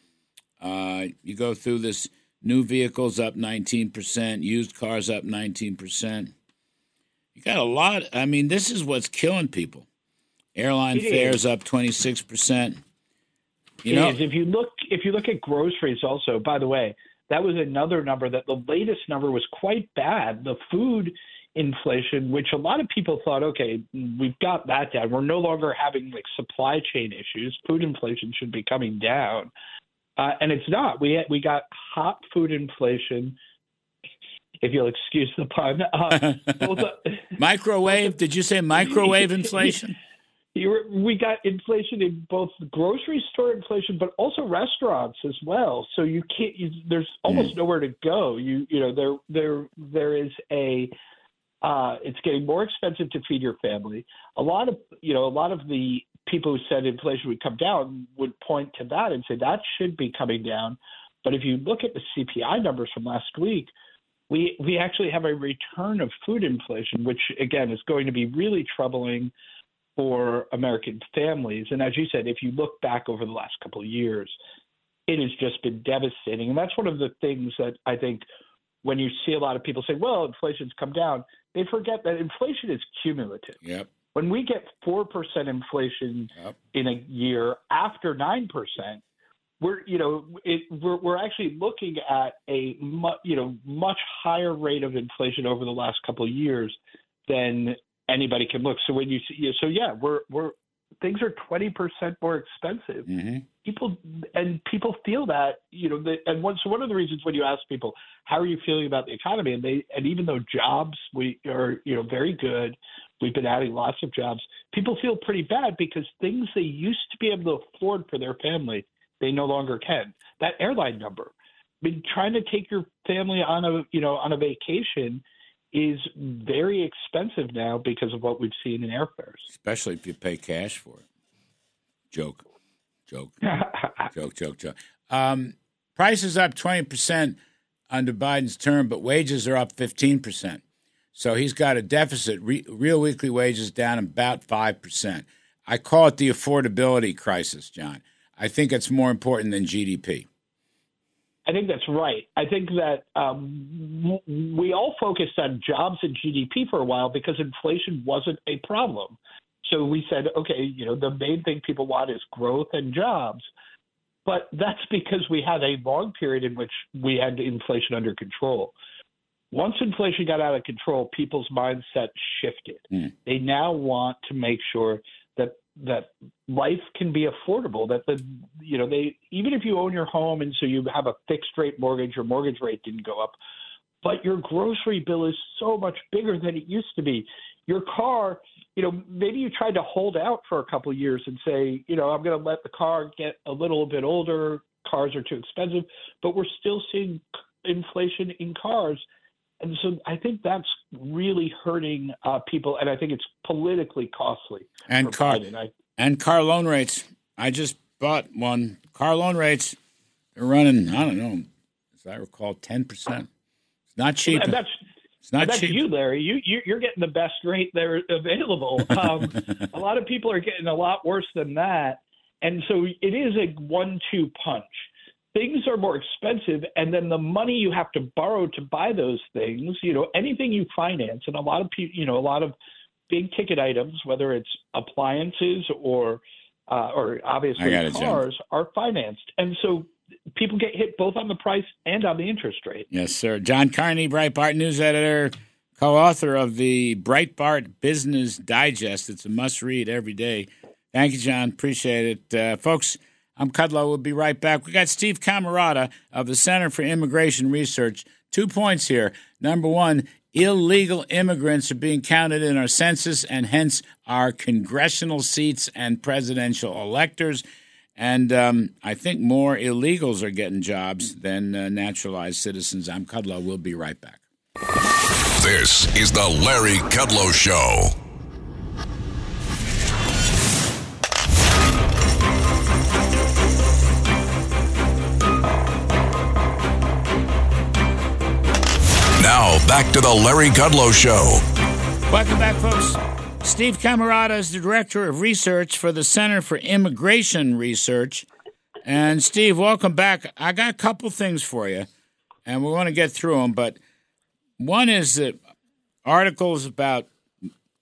Uh, you go through this new vehicles up 19%, used cars up 19%. You got a lot. I mean, this is what's killing people. Airline fares up 26%. You know, if you look if you look at groceries also, by the way, that was another number that the latest number was quite bad. The food inflation, which a lot of people thought, okay, we've got that down. We're no longer having like supply chain issues. Food inflation should be coming down, uh, and it's not. We we got hot food inflation. If you'll excuse the pun, uh, microwave. Did you say microwave inflation? we got inflation in both grocery store inflation, but also restaurants as well. So you can't. You, there's almost mm. nowhere to go. You you know there there there is a. Uh, it's getting more expensive to feed your family. A lot of you know a lot of the people who said inflation would come down would point to that and say that should be coming down. But if you look at the CPI numbers from last week, we we actually have a return of food inflation, which again is going to be really troubling for American families. And as you said, if you look back over the last couple of years, it has just been devastating. And that's one of the things that I think when you see a lot of people say, well, inflation's come down, they forget that inflation is cumulative. Yep. When we get 4% inflation Yep. in a year after 9%, we're you know it, we're we're actually looking at a mu- you know much higher rate of inflation over the last couple of years than anybody can look. So when you see so yeah, we're we're things are 20% more expensive. Hmm people and people feel that you know the, and one so one of the reasons when you ask people how are you feeling about the economy? And they and even though jobs we are you know very good we've been adding lots of jobs people feel pretty bad because things they used to be able to afford for their family they no longer can that airline number i mean trying to take your family on a you know on a vacation is very expensive now because of what we've seen in airfares Especially if you pay cash for it. Joke. Joke. joke, joke, joke. Um, prices up 20% under Biden's term, but wages are up 15%. So he's got a deficit. Re- real weekly wages down about 5%. I call it the affordability crisis, John. I think it's more important than GDP. I think that's right. I think that um, we all focused on jobs and GDP for a while because inflation wasn't a problem. So we said, okay, you know, the main thing people want is growth and jobs. But that's because we had a long period in which we had inflation under control. Once inflation got out of control, people's mindset shifted. Mm. They now want to make sure that life can be affordable. That the you know they even if you own your home and so you have a fixed rate mortgage, your mortgage rate didn't go up, but your grocery bill is so much bigger than it used to be. Your car, you know, maybe you tried to hold out for a couple of years and say, you know, I'm going to let the car get a little bit older. Cars are too expensive, but we're still seeing inflation in cars. And so I think that's really hurting uh, people, and I think it's politically costly. And car I, and car loan rates. I just bought one. Car loan rates are running. I don't know, as I recall, ten percent. It's not cheap. and that's It's not that's cheap. you, Larry. You, you you're getting the best rate there available. Um, a lot of people are getting a lot worse than that, and so it is a one-two punch. Things are more expensive, and then the money you have to borrow to buy those things. You know, anything you finance, and a lot of people, you know, a lot of big ticket items, whether it's appliances or uh, or obviously got it, John. cars, are financed, and so people get hit both on the price and on the interest rate. Yes, sir. John Carney, Breitbart news editor, co-author of the Breitbart Business Digest. It's a must-read every day. Thank you, John. Appreciate it, uh, folks. I'm Kudlow. We'll be right back. We got Steve Camarota of the Center for Immigration Research. Two points here. Number one, illegal immigrants are being counted in our census and hence our congressional seats and presidential electors. And um, I think more illegals are getting jobs than uh, naturalized citizens. I'm Kudlow. We'll be right back. This is the Larry Kudlow Show. Now, back to the Larry Kudlow Show. Welcome back, folks. Steve Camarota is the director of research for the Center for Immigration Research. And Steve, welcome back. I got a couple things for you, and we want to get through them. But one is that articles about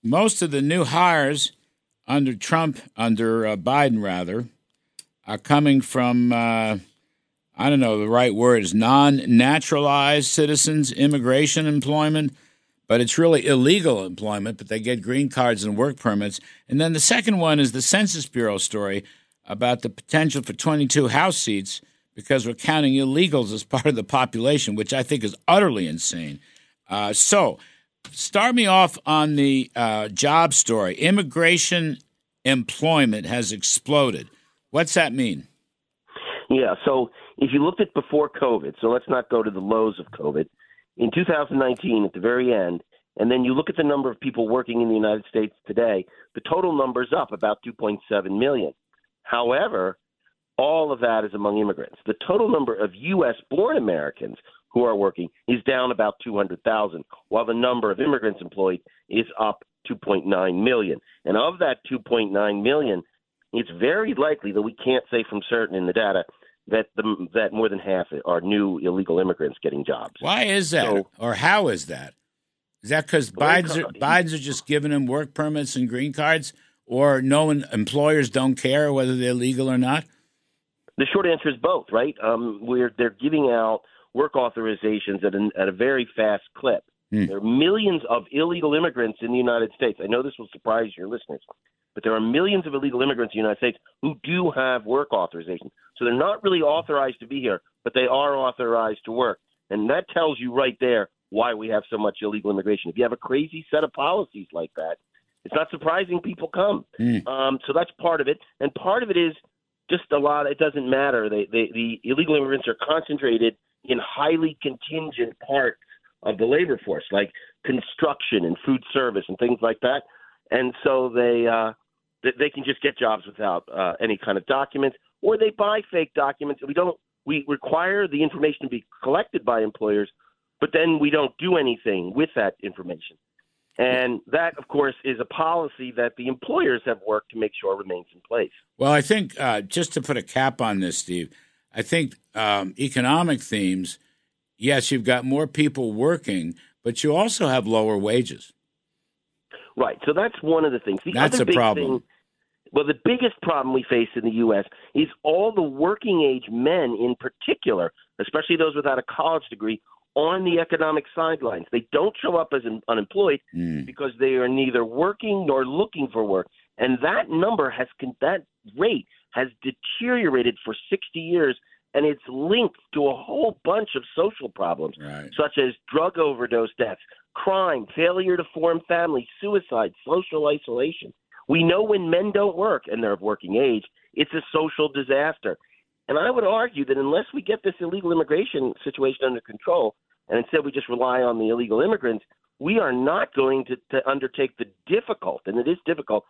most of the new hires under Trump, under uh, Biden rather, are coming from uh, I don't know the right word is non-naturalized citizens, immigration employment, but it's really illegal employment. But they get green cards and work permits. And then the second one is the Census Bureau story about the potential for 22 House seats because we're counting illegals as part of the population, which I think is utterly insane. Uh, so, start me off on the uh, job story. Immigration employment has exploded. What's that mean? Yeah. So if you looked at before COVID, so let's not go to the lows of COVID. In 2019, at the very end, and then you look at the number of people working in the United States today, the total number is up about 2.7 million. However, all of that is among immigrants. The total number of U.S. born Americans who are working is down about 200,000, while the number of immigrants employed is up 2.9 million. And of that 2.9 million, it's very likely that we can't say from certain in the data that the, that more than half are new illegal immigrants getting jobs. Why is that, So- or how is that? Is that because Biden's are, Biden's are just giving them work permits and green cards, or no one, employers don't care whether they're legal or not? The short answer is both, right? Um, we're they're giving out work authorizations at, an, at a very fast clip. Hmm. There are millions of illegal immigrants in the United States. I know this will surprise your listeners, but there are millions of illegal immigrants in the United States who do have work authorization. So they're not really authorized to be here, but they are authorized to work. And that tells you right there why we have so much illegal immigration. If you have a crazy set of policies like that, it's not surprising people come. Hmm. Um, so that's part of it. And part of it is just a lot. It doesn't matter. They, they, the illegal immigrants are concentrated in highly contingent parts of the labor force, like construction and food service and things like that. And so they uh, they, they can just get jobs without uh, any kind of documents, or they buy fake documents. We don't. We require the information to be collected by employers, but then we don't do anything with that information. And that, of course, is a policy that the employers have worked to make sure remains in place. Well, I think uh, just to put a cap on this, Steve, I think um, economic themes. Yes, you've got more people working, but you also have lower wages. Right. So that's one of the things. The That's a problem. Thing, well, the biggest problem we face in the U.S. is all the working age men, in particular, especially those without a college degree, on the economic sidelines. They don't show up as un- unemployed Mm. because they are neither working nor looking for work, and that number has con- that rate has deteriorated for 60 years, and it's linked to a whole bunch of social problems Right. such as drug overdose deaths, crime, failure to form families, suicide, social isolation. We know when men don't work and they're of working age, it's a social disaster. And I would argue that unless we get this illegal immigration situation under control, and instead we just rely on the illegal immigrants, we are not going to, to undertake the difficult, and it is difficult,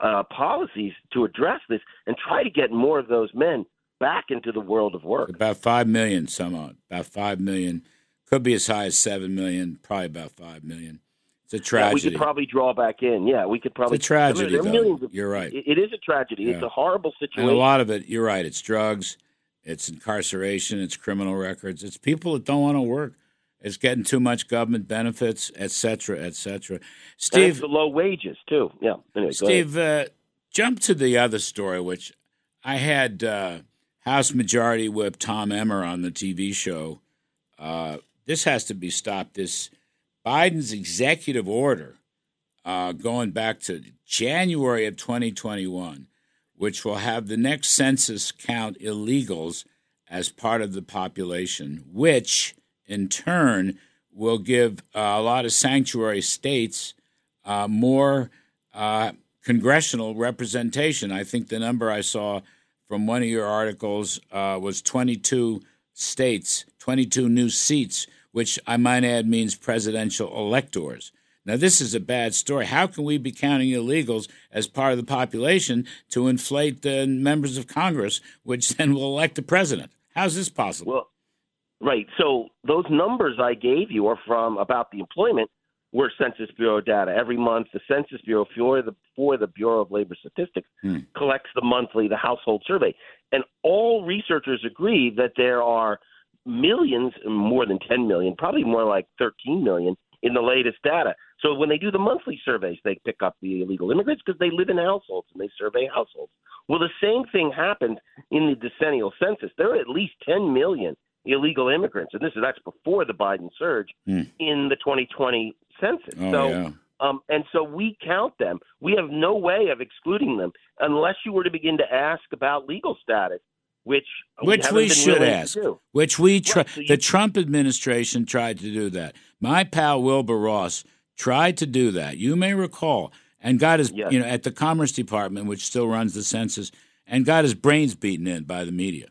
uh, policies to address this and try to get more of those men back into the world of work. About five million, some odd. About five million. Could be as high as seven million. Probably about five million. It's a Yeah, tragedy. we could probably draw back in. Yeah, we could probably. It's a tragedy, are though. of- You're right. It, it is a tragedy. It's a horrible and situation. a lot of it, you're right. It's drugs. It's incarceration. It's criminal records. It's people that don't want to work. It's getting too much government benefits, et cetera, et cetera. And it's Steve, the low wages too. Yeah. Anyway. Steve, uh, jump to the other story, which I had uh, House Majority Whip Tom Emmer on the TV show. Uh, this has to be stopped. This Biden's executive order uh, going back to January of 2021, which will have the next census count illegals as part of the population, which in turn will give uh, a lot of sanctuary states uh, more uh, congressional representation. I think the number I saw from one of your articles uh, was 22 states, 22 new seats, which I might add means presidential electors. Now, this is a bad story. How can we be counting illegals as part of the population to inflate the members of Congress, which then will elect the president? How's this possible? Well, right. So those numbers I gave you are from about the employment were Census Bureau data. Every month, the Census Bureau for the for the Bureau of Labor Statistics Hmm. collects the monthly the household survey, and all researchers agree that there are millions, more than 10 million, probably more like 13 million in the latest data. So when they do the monthly surveys, they pick up the illegal immigrants because they live in households and they survey households. Well, the same thing happened in the decennial census. There are at least 10 million illegal immigrants, and this is that's before the Biden surge Hmm. in the 2020 census. Oh, so, yeah. um, and so we count them. We have no way of excluding them unless you were to begin to ask about legal status, which Which we been should ask. do. Which we try. Right, so you- the Trump administration tried to do that. My pal Wilbur Ross tried to do that. You may recall, and got his Yes. you know at the Commerce Department, which still runs the census, and got his brains beaten in by the media,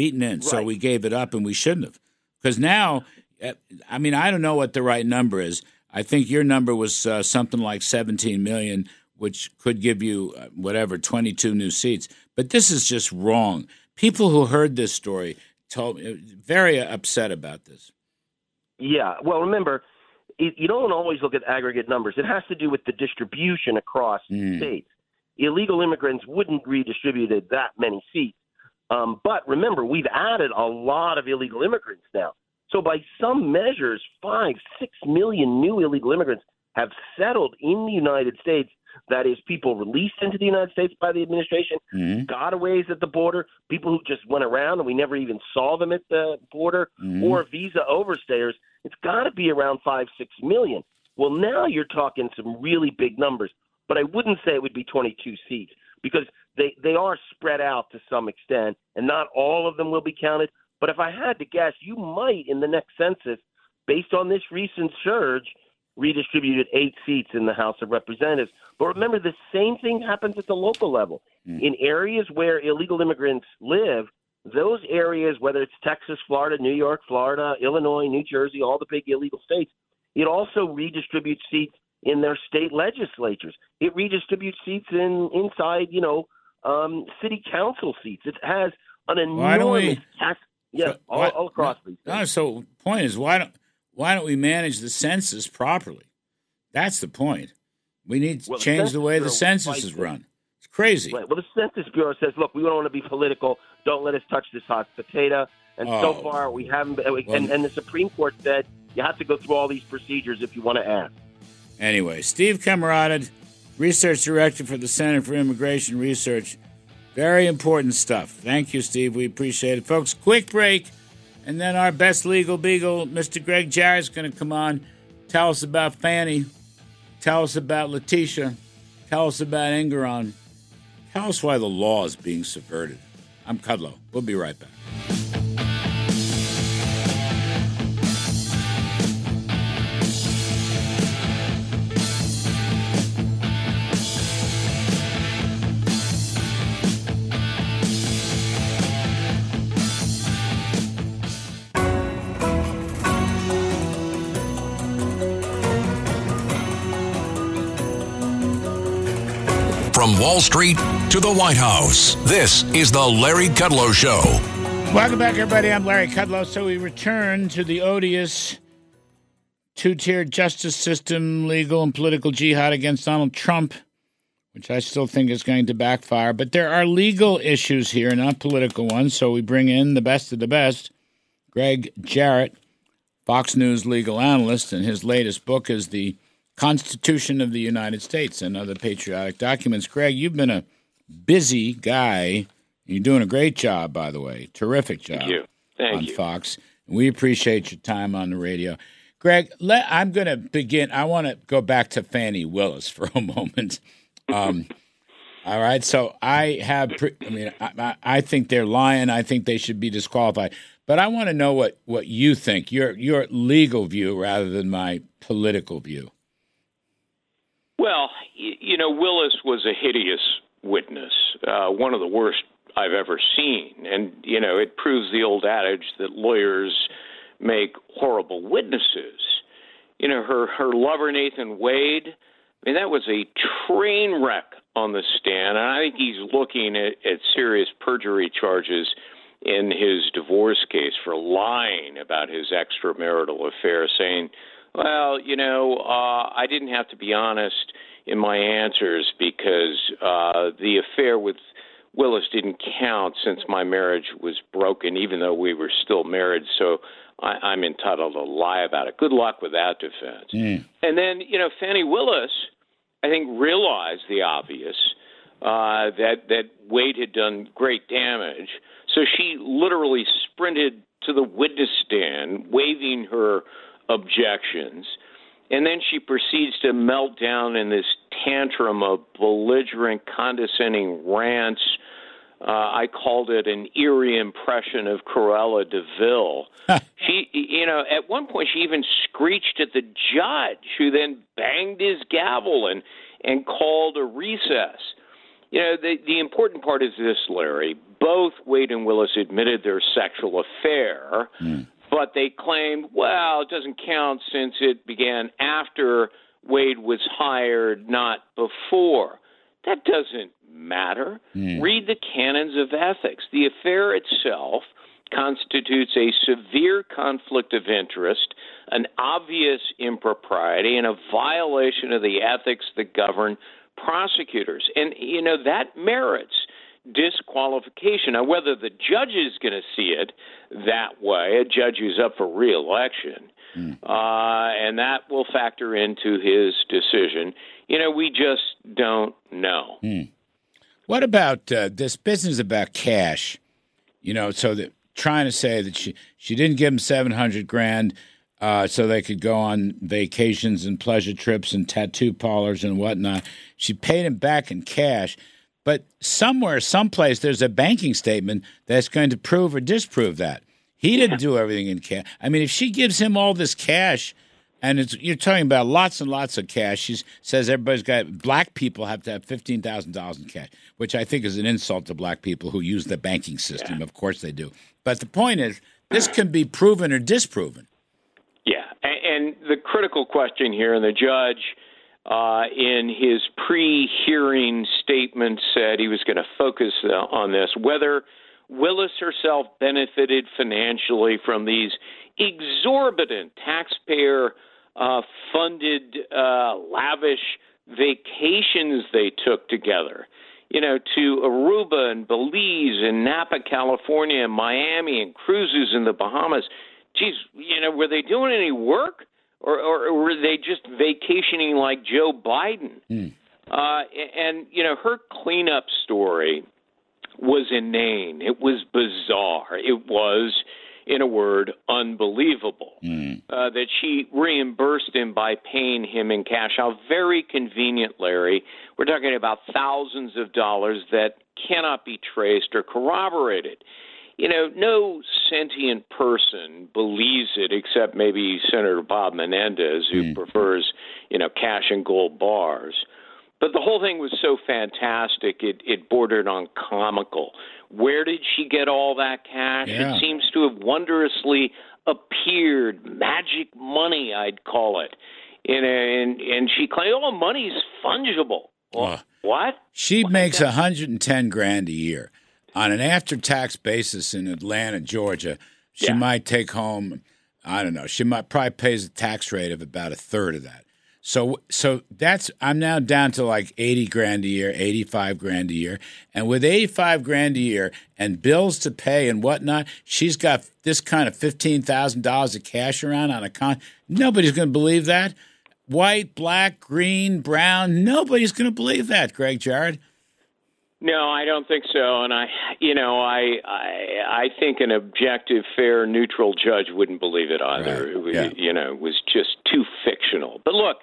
beaten in. So we gave it up, and we shouldn't have, because now, eh, I mean, I don't know what the right number is. I think your number was uh, something like 17 million, which could give you uh, whatever 22 new seats. But this is just wrong. people who heard this story told me very upset about this. Yeah. Well, remember, it, you don't always look at aggregate numbers. It has to do with the distribution across Mm. states. Illegal immigrants wouldn't redistributed that many seats. Um, but remember, we've added a lot of illegal immigrants now. So by some measures, five, six million new illegal immigrants have settled in the United States. That is, people released into the United States by the administration, Mhm. gotaways at the border, people who just went around and we never even saw them at the border, Mhm. or visa overstayers. It's got to be around five, six million. Well, now you're talking some really big numbers, but I wouldn't say it would be 22 seats because they, they are spread out to some extent, and not all of them will be counted. But if I had to guess, you might in the next census, based on this recent surge, redistributed eight seats in the House of Representatives. But remember, the same thing happens at the local level. Hmm. In areas where illegal immigrants live, those areas, whether it's Texas, Florida, New York, Florida, Illinois, New Jersey, all the big illegal states, it also redistributes seats in their state legislatures. It redistributes seats in inside, you know, um, city council seats. It has an don't we- enormous tax. Yeah, So all, all across these. No, so point is why don't why don't we manage the census properly? That's the point. We need to Well, change the way the Census Bureau census is run. It's crazy. Right. Well, the Census Bureau says, look, we don't want to be political. Don't let us touch this hot potato. And so Oh. far, we haven't. Been, Well- and, and the Supreme Court said you have to go through all these procedures if you want to ask. Anyway, Steve Camarota, research director for the Center for Immigration Research. Very important stuff. Thank you, Steve. We appreciate it. Folks, quick break. And then our best legal beagle, Mr. Gregg Jarrett's going to come on, tell us about Fani, tell us about Letitia, tell us about Engoron, tell us why the law is being subverted. I'm Kudlow. We'll be right back. Wall Street to the White House, this is the Larry Kudlow Show. Welcome back, everybody. I'm Larry Kudlow. So we return to the odious two-tiered justice system, legal and political jihad against Donald Trump, which I still think is going to backfire. But there are legal issues here, not political ones. So we bring in the best of the best, Gregg Jarrett, Fox News legal analyst, and his latest book is the Constitution of the United States and Other Patriotic Documents. Gregg, you've been a busy guy. You're doing a great job, by the way. Terrific job Thank you. Thank on you. Fox. We appreciate your time on the radio. Gregg, let, I'm going to begin. I want to go back to Fani Willis for a moment. Um, all right. So I have, pre- I mean, I, I, I think they're lying. I think they should be disqualified. But I want to know what, what you think, your, your legal view rather than my political view. Well, you know, Willis was a hideous witness, uh, one of the worst I've ever seen. And, you know, it proves the old adage that lawyers make horrible witnesses. You know, her, her lover, Nathan Wade, I mean, that was a train wreck on the stand. And I think he's looking at, at serious perjury charges in his divorce case for lying about his extramarital affair, saying, well, you know, uh, I didn't have to be honest in my answers because uh, the affair with Willis didn't count since my marriage was broken, even though we were still married. So I, I'm entitled to lie about it. Good luck with that defense. And then, you know, Fani Willis, I think, realized the obvious uh, that that Wade had done great damage. So she literally sprinted to the witness stand, waving her objections, and then she proceeds to melt down in this tantrum of belligerent, condescending rants. Uh, I called it an eerie impression of Cruella de Vil. She, you know, at one point she even screeched at the judge, who then banged his gavel and and called a recess. You know, the the important part is this, Larry. Both Wade and Willis admitted their sexual affair, but they claimed, well, it doesn't count since it began after Wade was hired, not before. That doesn't matter. Hmm. Read the canons of ethics. The affair itself constitutes a severe conflict of interest, an obvious impropriety, and a violation of the ethics that govern prosecutors. And, you know, that merits disqualification. Now, whether the judge is going to see it that way, a judge who's up for reelection, uh, and that will factor into his decision, you know, we just don't know. What about uh, this business about cash? You know, so that trying to say that she she didn't give him seven hundred grand uh, so they could go on vacations and pleasure trips and tattoo parlors and whatnot. She paid him back in cash, but somewhere, someplace, there's a banking statement that's going to prove or disprove that he didn't do everything in cash. I mean, if she gives him all this cash. And it's, you're talking about lots and lots of cash. She says everybody's got black people have to have fifteen thousand dollars in cash, which I think is an insult to black people who use the banking system. Of course they do. But the point is, this can be proven or disproven. Yeah, and the critical question here, and the judge, uh, in his pre-hearing statement, said he was going to focus uh, on this: whether Willis herself benefited financially from these exorbitant taxpayer uh, funded, uh, lavish vacations they took together. You know, to Aruba and Belize and Napa, California, and Miami, and cruises in the Bahamas geez, you know, were they doing any work, or, or, were they just vacationing like Joe Biden? Uh, and you know, her cleanup story was inane. It was bizarre. It was, in a word, unbelievable. Uh, that she reimbursed him by paying him in cash. How very convenient, Larry. We're talking about thousands of dollars that cannot be traced or corroborated you know, no sentient person believes it except maybe Senator Bob Menendez, who prefers, you know, cash and gold bars. But the whole thing was so fantastic, it, it bordered on comical. Where did she get all that cash? Yeah. It seems to have wondrously appeared, magic money, I'd call it. And, and, and she claimed, oh, money's fungible. Well, Uh, what? She makes a hundred and ten grand a year on an after-tax basis in Atlanta, Georgia. She Yeah. might take home, I don't know. She might probably pays a tax rate of about a third of that. So, so that's I'm now down to like eighty grand a year, eighty-five grand a year, and with eighty-five grand a year and bills to pay and whatnot, she's got this kind of fifteen thousand dollars of cash around on a con. Nobody's going to believe that. White, black, green, brown. Nobody's going to believe that, Gregg Jarrett. No, I don't think so. And I, you know, I, I, I think an objective, fair, neutral judge wouldn't believe it either. Right. It was, Yeah. You know, it was just too fictional. But look,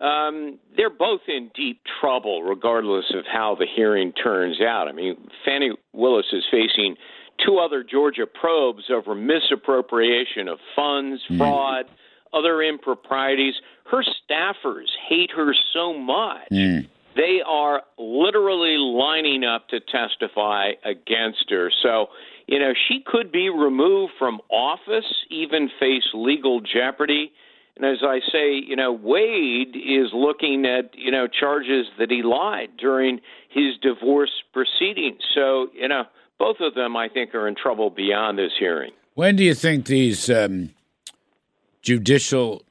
um, they're both in deep trouble, regardless of how the hearing turns out. I mean, Fani Willis is facing two other Georgia probes over misappropriation of funds, fraud, other improprieties. Her staffers hate her so much they are literally lining up to testify against her. So, you know, she could be removed from office, even face legal jeopardy. And as I say, you know, Wade is looking at, you know, charges that he lied during his divorce proceedings. So, you know, both of them, I think, are in trouble beyond this hearing. When do you think these um, judicial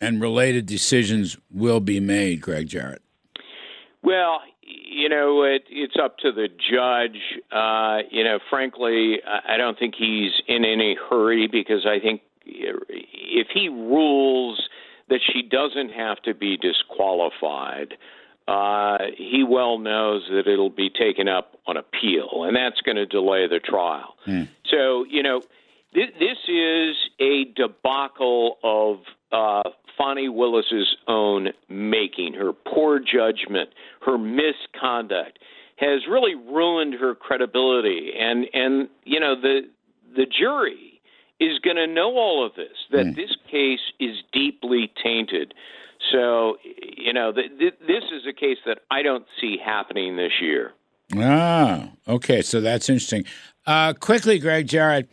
and related decisions will be made, Gregg Jarrett? Well, you know, it, it's up to the judge. Uh, you know, frankly, I don't think he's in any hurry because I think if he rules that she doesn't have to be disqualified, uh, he well knows that it'll be taken up on appeal, and that's going to delay the trial. So, you know, this, this is a debacle of uh, Fani Willis's own making. Her poor judgment, her misconduct, has really ruined her credibility. And and you know the the jury is going to know all of this. That this case is deeply tainted. So you know th- th- this is a case that I don't see happening this year. Ah, okay. So that's interesting. Uh, quickly, Gregg Jarrett,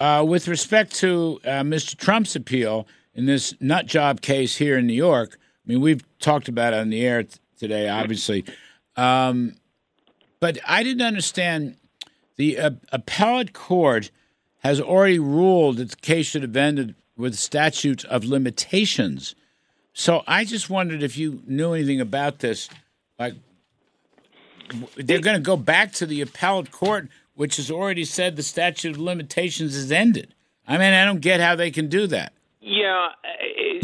uh, with respect to uh, Mr. Trump's appeal in this nut job case here in New York, I mean, we've talked about it on the air t- today, obviously. Um, but I didn't understand the uh, appellate court has already ruled that the case should have ended with statute of limitations. So I just wondered if you knew anything about this. Like, they're going to go back to the appellate court, which has already said the statute of limitations is ended. I mean, I don't get how they can do that. Yeah,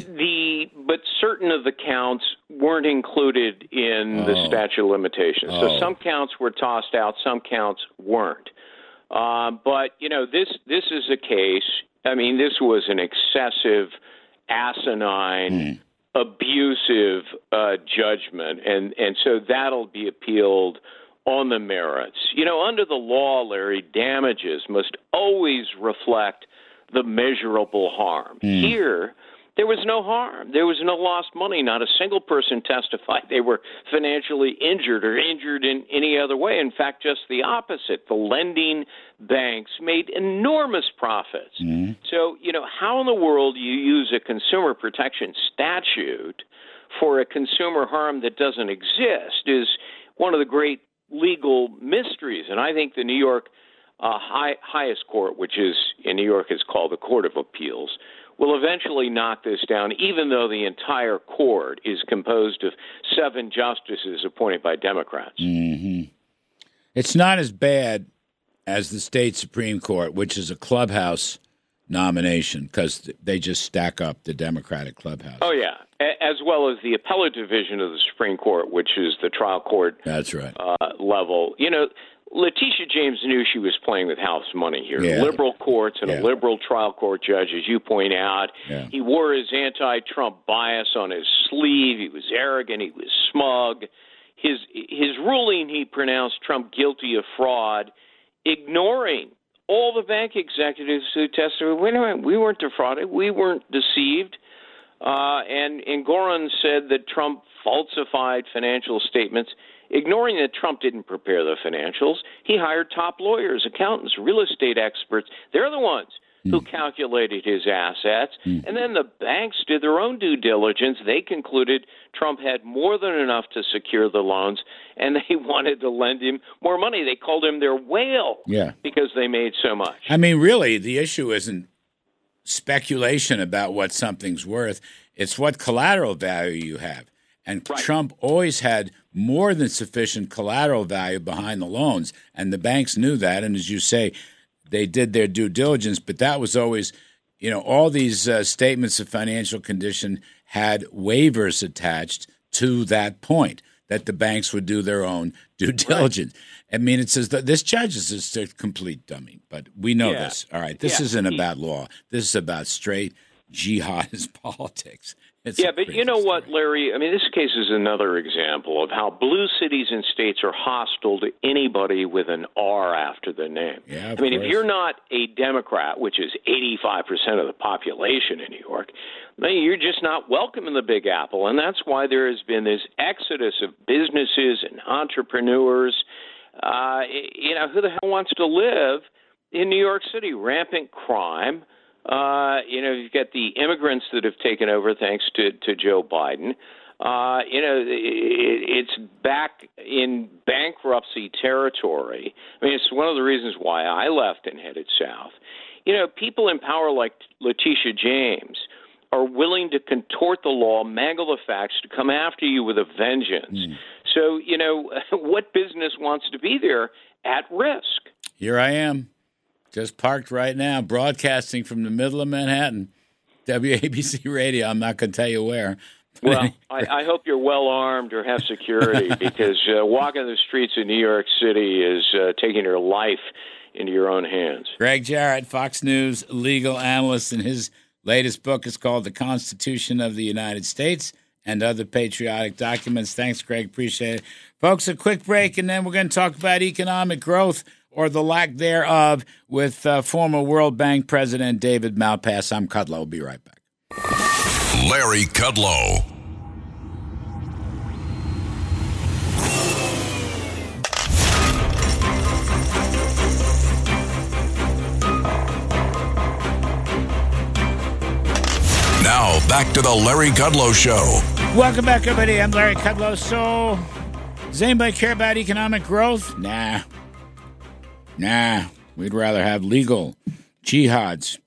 the but certain of the counts weren't included in the Oh. statute of limitations. Oh. So some counts were tossed out, some counts weren't. Uh, but you know, this this is a case. I mean, this was an excessive, asinine, abusive uh, judgment, and and so that'll be appealed on the merits. You know, under the law, Larry, damages must always reflect the measurable harm. Hmm. Here, there was no harm. There was no lost money. Not a single person testified they were financially injured or injured in any other way. In fact, just the opposite. The lending banks made enormous profits. Hmm. So, you know, how in the world do you use a consumer protection statute for a consumer harm that doesn't exist is one of the great legal mysteries. And I think the New York uh, high, highest court, which is in New York is called the Court of Appeals, will eventually knock this down, even though the entire court is composed of seven justices appointed by Democrats. It's not as bad as the state Supreme Court, which is a clubhouse nomination because they just stack up the Democratic clubhouse. Oh, yeah. As well as the appellate division of the Supreme Court, which is the trial court That's right. uh, level. You know, Letitia James knew she was playing with house money here. Yeah. Liberal courts and Yeah. a liberal trial court judge, as you point out. Yeah. He wore his anti-Trump bias on his sleeve. He was arrogant. He was smug. His his ruling, he pronounced Trump guilty of fraud, ignoring all the bank executives who testified. Wait a minute, we weren't defrauded. We weren't deceived. Uh, and, Engoron said that Trump falsified financial statements, ignoring that Trump didn't prepare the financials. He hired top lawyers, accountants, real estate experts. They're the ones who hmm. calculated his assets. Hmm. And then the banks did their own due diligence. They concluded Trump had more than enough to secure the loans, and they wanted to lend him more money. They called him their whale Yeah. because they made so much. I mean, really, the issue isn't speculation about what something's worth, it's what collateral value you have. And Trump always had more than sufficient collateral value behind the loans. And the banks knew that. And as you say, they did their due diligence, but that was always, you know, all these uh, statements of financial condition had waivers attached to that point that the banks would do their own due diligence. I mean, it says that this judge is just a complete dummy, but we know Yeah. this. All right, this Yeah. isn't about law. This is about straight jihadist politics. It's yeah, but you know what. Larry? I mean, this case is another example of how blue cities and states are hostile to anybody with an R after their name. Yeah, I mean, course. if you're not a Democrat, which is 85% of the population in New York, then you're just not welcome in the Big Apple. And that's why there has been this exodus of businesses and entrepreneurs. Uh, you know, who the hell wants to live in New York City? Rampant crime. Uh, you know, you've got the immigrants that have taken over thanks to, to Joe Biden. Uh, you know, it, it's back in bankruptcy territory. I mean, it's one of the reasons why I left and headed south. You know, people in power like Letitia James are willing to contort the law, mangle the facts, to come after you with a vengeance. So, you know, what business wants to be there at risk? Here I am, just parked right now, broadcasting from the middle of Manhattan, WABC Radio. I'm not going to tell you where. Well, I, I hope you're well armed or have security because uh, walking the streets of New York City is uh, taking your life into your own hands. Gregg Jarrett, Fox News legal analyst, and his latest book is called The Constitution of the United States and Other Patriotic Documents. Thanks, Gregg. Appreciate it. Folks, a quick break, and then we're going to talk about economic growth or the lack thereof with uh, former World Bank President David Malpass. I'm Kudlow. We'll be right back. Larry Kudlow. Now, back to the Larry Kudlow Show. Welcome back, everybody. I'm Larry Kudlow. So, Does anybody care about economic growth? Nah. Nah. We'd rather have legal jihads.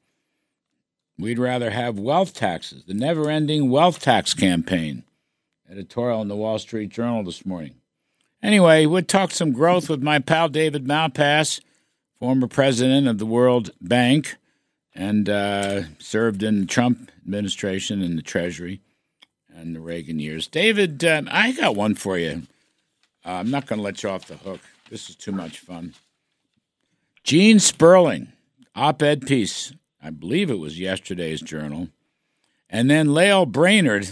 We'd rather have wealth taxes, the never ending wealth tax campaign. Editorial in the Wall Street Journal this morning. Anyway, we'll talk some growth with my pal David Malpass, former president of the World Bank and uh, served in the Trump administration in the Treasury and the Reagan years. David, uh, I got one for you. Uh, I'm not going to let you off the hook. This is too much fun. Gene Sperling, op ed piece, I believe it was yesterday's journal. And then Lael Brainard,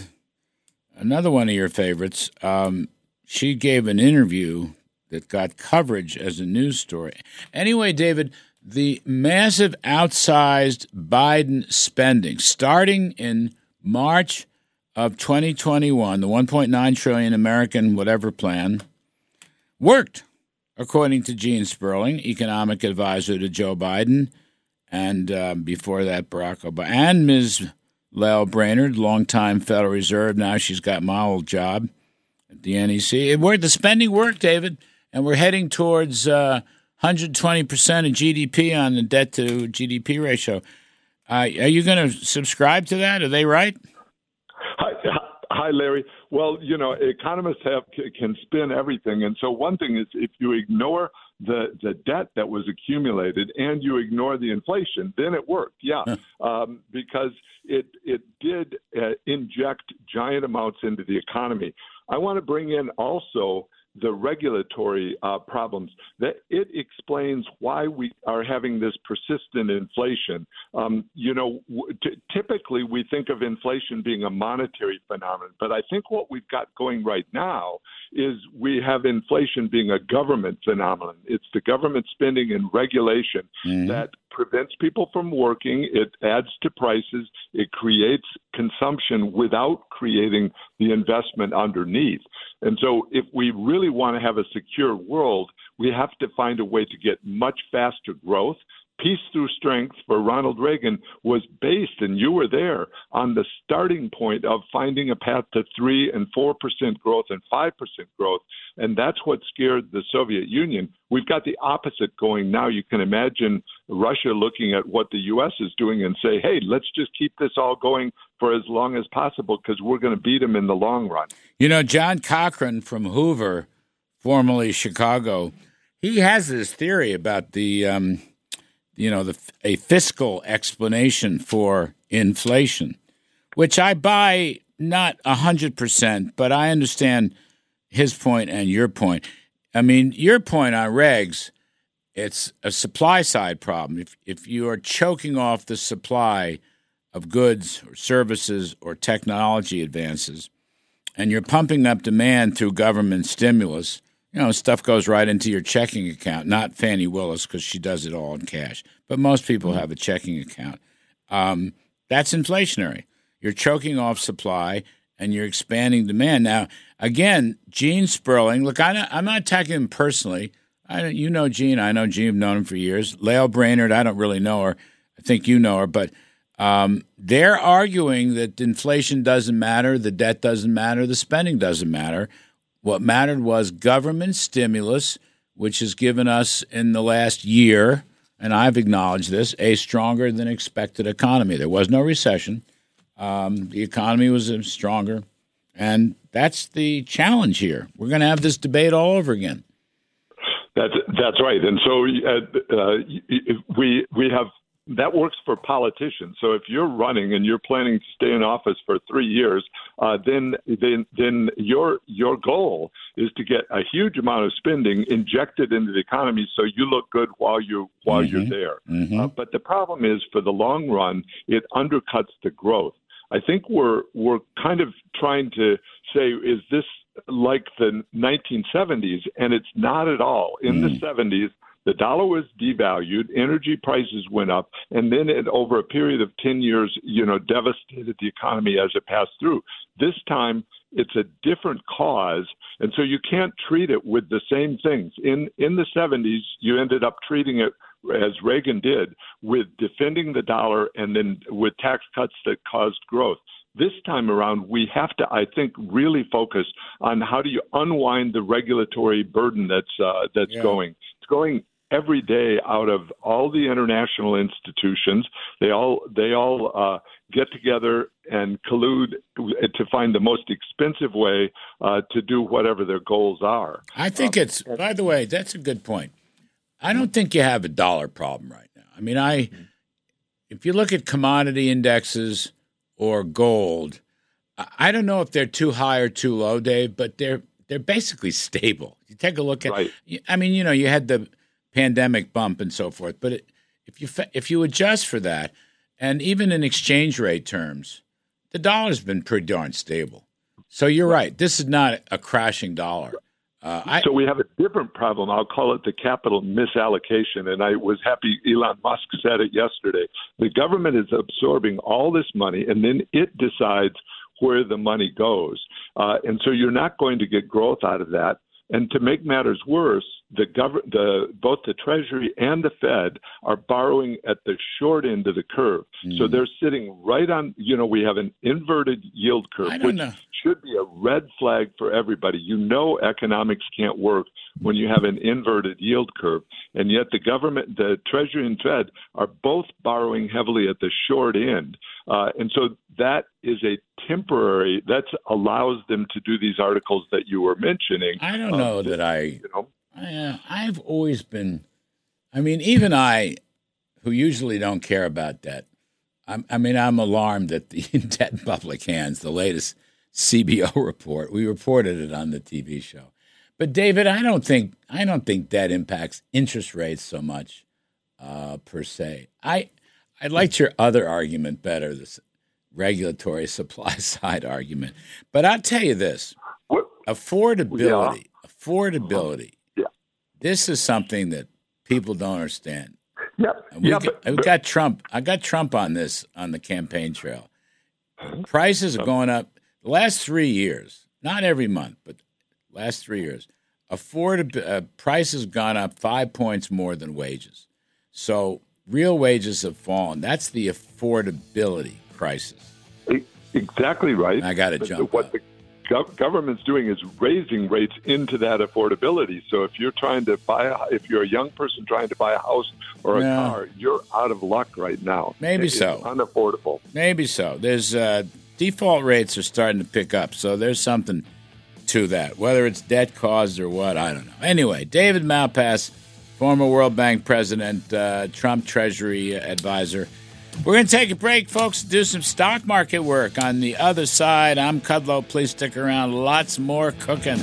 another one of your favorites, um, she gave an interview that got coverage as a news story. Anyway, David, the massive outsized Biden spending starting in March of 2021, the 1.9 trillion American whatever plan worked, according to Gene Sperling, economic advisor to Joe Biden, and uh, before that Barack Obama, and Ms. Lael Brainard, longtime Federal Reserve. Now she's got my old job at the NEC. It worked. The spending worked, David, and we're heading towards. Uh, 120% of GDP on the debt to GDP ratio. Uh, are you going to subscribe to that? Are they right? Hi, hi, Larry. Well, you know, economists have can spin everything, and so one thing is if you ignore the the debt that was accumulated and you ignore the inflation, then it worked. Yeah, um, because it it did uh, inject giant amounts into the economy. I want to bring in also the regulatory uh, problems. That it explains why we are having this persistent inflation. Um, you know, t- typically we think of inflation being a monetary phenomenon, but I think what we've got going right now is we have inflation being a government phenomenon. It's the government spending and regulation mm-hmm. that prevents people from working. It adds to prices. It creates consumption without creating the investment underneath. And so, if we really want to have a secure world, we have to find a way to get much faster growth Peace Through Strength for Ronald Reagan was based, and you were there, on the starting point of finding a path to 3 and 4% growth and 5% growth. And that's what scared the Soviet Union. We've got the opposite going now. You can imagine Russia looking at what the U.S. is doing and say, hey, let's just keep this all going for as long as possible because we're going to beat them in the long run. You know, John Cochrane from Hoover, formerly Chicago, he has this theory about the. Um, you know, the, a fiscal explanation for inflation, which I buy not 100%, but I understand his point and your point. I mean, your point on regs, it's a supply side problem. If, if you are choking off the supply of goods or services or technology advances, and you're pumping up demand through government stimulus, you know, stuff goes right into your checking account. Not Fani Willis because she does it all in cash, but most people have a checking account. Um, that's inflationary. You're choking off supply and you're expanding demand. Now, again, Gene Sperling. Look, I, am not attacking him personally. I, you know Gene. I know Gene. I've known him for years. Lael Brainard. I don't really know her. I think you know her, but um, they're arguing that inflation doesn't matter, the debt doesn't matter, the spending doesn't matter. What mattered was government stimulus, which has given us in the last year, and I've acknowledged this, a stronger than expected economy. There was no recession. Um, the economy was stronger. And that's the challenge here. We're going to have this debate all over again. That's that's right. And so uh, uh, we we have that works for politicians. So if you're running and you're planning to stay in office for three years, uh, then then then your your goal is to get a huge amount of spending injected into the economy, so you look good while you while mm-hmm. you're there. Mm-hmm. Uh, but the problem is, for the long run, it undercuts the growth. I think we're we're kind of trying to say, is this like the 1970s? And it's not at all. In mm. the 70s, the dollar was devalued, energy prices went up, and then it, over a period of 10 years, you know, devastated the economy as it passed through. This time, it's a different cause, and so you can't treat it with the same things. In in the 70s, you ended up treating it as Reagan did with defending the dollar and then with tax cuts that caused growth. this time around, we have to, I think, really focus on how do you unwind the regulatory burden that's uh, that's Yeah. going. It's going every day out of all the international institutions. They all they all uh, get together and collude to find the most expensive way uh, to do whatever their goals are. I think it's. By the way, that's a good point. I don't think you have a dollar problem right now. I mean, I if you look at commodity indexes or gold, I- I don't know if they're too high or too low, Dave, but they're they're basically stable. You take a look at. Right. I mean, you know, you had the pandemic bump and so forth, but it, if you if you adjust for that, and even in exchange rate terms, the dollar's been pretty darn stable. So you're right. This is not a crashing dollar. Uh, I, so we have a different problem. I'll call it the capital misallocation. And I was happy Elon Musk said it yesterday. The government is absorbing all this money, and then it decides where the money goes. Uh, and so you're not going to get growth out of that. And to make matters worse, the gov- the both the Treasury and the Fed are borrowing at the short end of the curve. So Hmm. they're sitting right on. You know, we have an inverted yield curve, which know. should be a red flag for everybody. You know, economics can't work when you have an inverted yield curve, and yet the government, the Treasury and Fed, are both borrowing heavily at the short end, uh, and so that is a temporary. That allows them to do these articles that you were mentioning. I don't know that I. You know, I uh, I've always been. I mean, even I, who usually don't care about debt, I'm, I mean, I'm alarmed that the debt in public hands, the latest CBO report. We reported it on the TV show. But David, I don't think I don't think debt impacts interest rates so much uh, per se. I I liked your other argument better, this regulatory supply side argument. But I'll tell you this: affordability, affordability. This is something that people don't understand. Yep. And we yeah, got, but, got Trump. I got Trump on this on the campaign trail. Prices are going up. The last three years, not every month, but last three years, afford uh, prices gone up five points more than wages. So real wages have fallen. That's the affordability crisis. Exactly right. I gotta But jump What the gov- government's doing is raising rates into that affordability. So if you're trying to buy, a, if you're a young person trying to buy a house or a car, you're out of luck right now. Maybe It's so. Unaffordable. Maybe so. There's uh, default rates are starting to pick up, so there's something to that. Whether it's debt caused or what, I don't know. Anyway, David Malpass, former World Bank president, uh, Trump Treasury advisor. We're going to take a break, folks. Do some stock market work on the other side. I'm Kudlow. Please stick around. Lots more cooking.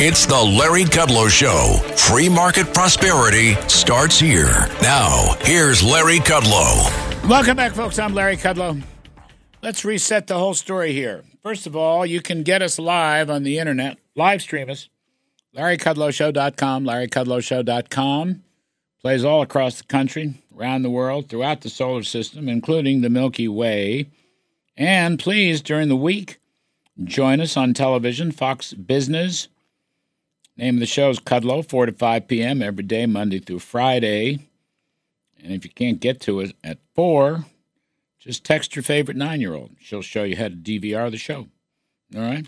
It's the Larry Kudlow Show. Free market prosperity starts here. Now, here's Larry Kudlow. Welcome back, folks. I'm Larry Kudlow. Let's reset the whole story here. First of all, you can get us live on the internet, live stream us. LarryKudlowShow.com, LarryKudlowShow.com. Plays all across the country, around the world, throughout the solar system, including the Milky Way. And please, during the week, join us on television, Fox Business. Name of the show is Kudlow, 4 to 5 p.m. every day, Monday through Friday. And if you can't get to it at 4, just text your favorite nine year old. She'll show you how to DVR the show. All right?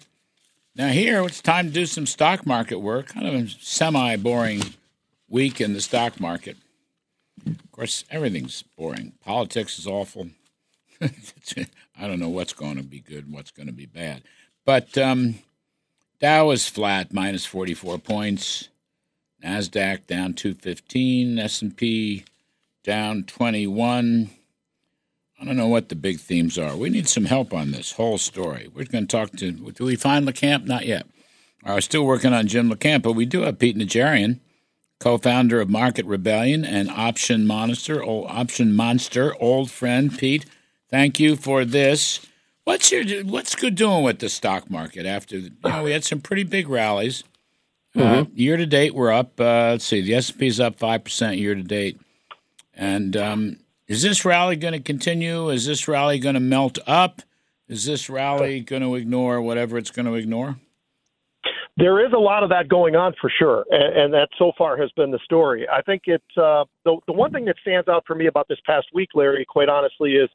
Now, here, it's time to do some stock market work. Kind of a semi boring week in the stock market. Of course, everything's boring. Politics is awful. I don't know what's going to be good and what's going to be bad. But um, Dow is flat, minus 44 points. NASDAQ down 215. S&P down 21. I don't know what the big themes are. We need some help on this whole story. We're going to talk to. Do we find LaCamp? Not yet. We're still working on Jim LaCamp, but we do have Pete Najarian, co-founder of Market Rebellion and Option Monster, old, Option Monster, old friend Pete. Thank you for this. What's your what's good doing with the stock market after you know we had some pretty big rallies. Uh, year to date, we're up. Uh, let's see, the S and P is up five percent year to date. And um, is this rally going to continue? Is this rally going to melt up? Is this rally going to ignore whatever it's going to ignore? There is a lot of that going on for sure, and, and that so far has been the story. I think it's uh, the the one thing that stands out for me about this past week, Larry. Quite honestly, is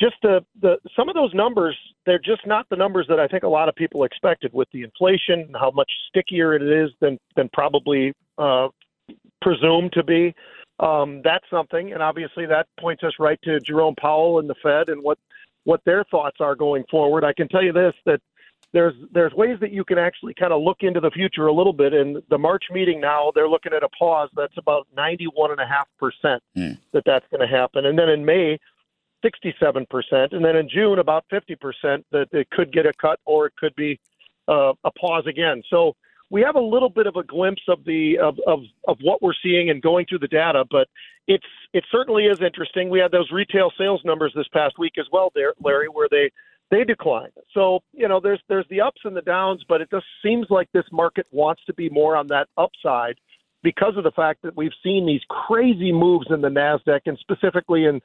just the, the some of those numbers. They're just not the numbers that I think a lot of people expected with the inflation and how much stickier it is than than probably uh, presumed to be. Um, that's something, and obviously that points us right to Jerome Powell and the Fed and what what their thoughts are going forward. I can tell you this that there's there's ways that you can actually kind of look into the future a little bit. And the March meeting now, they're looking at a pause that's about 91 and a half percent Mm. that that's going to happen. And then in May, 67 percent, and then in June about 50 percent that it could get a cut or it could be uh, a pause again. So we have a little bit of a glimpse of the of, of of what we're seeing and going through the data, but it's it certainly is interesting. We had those retail sales numbers this past week as well, there, Larry, where they they declined. So you know, there's there's the ups and the downs, but it just seems like this market wants to be more on that upside because of the fact that we've seen these crazy moves in the Nasdaq and specifically in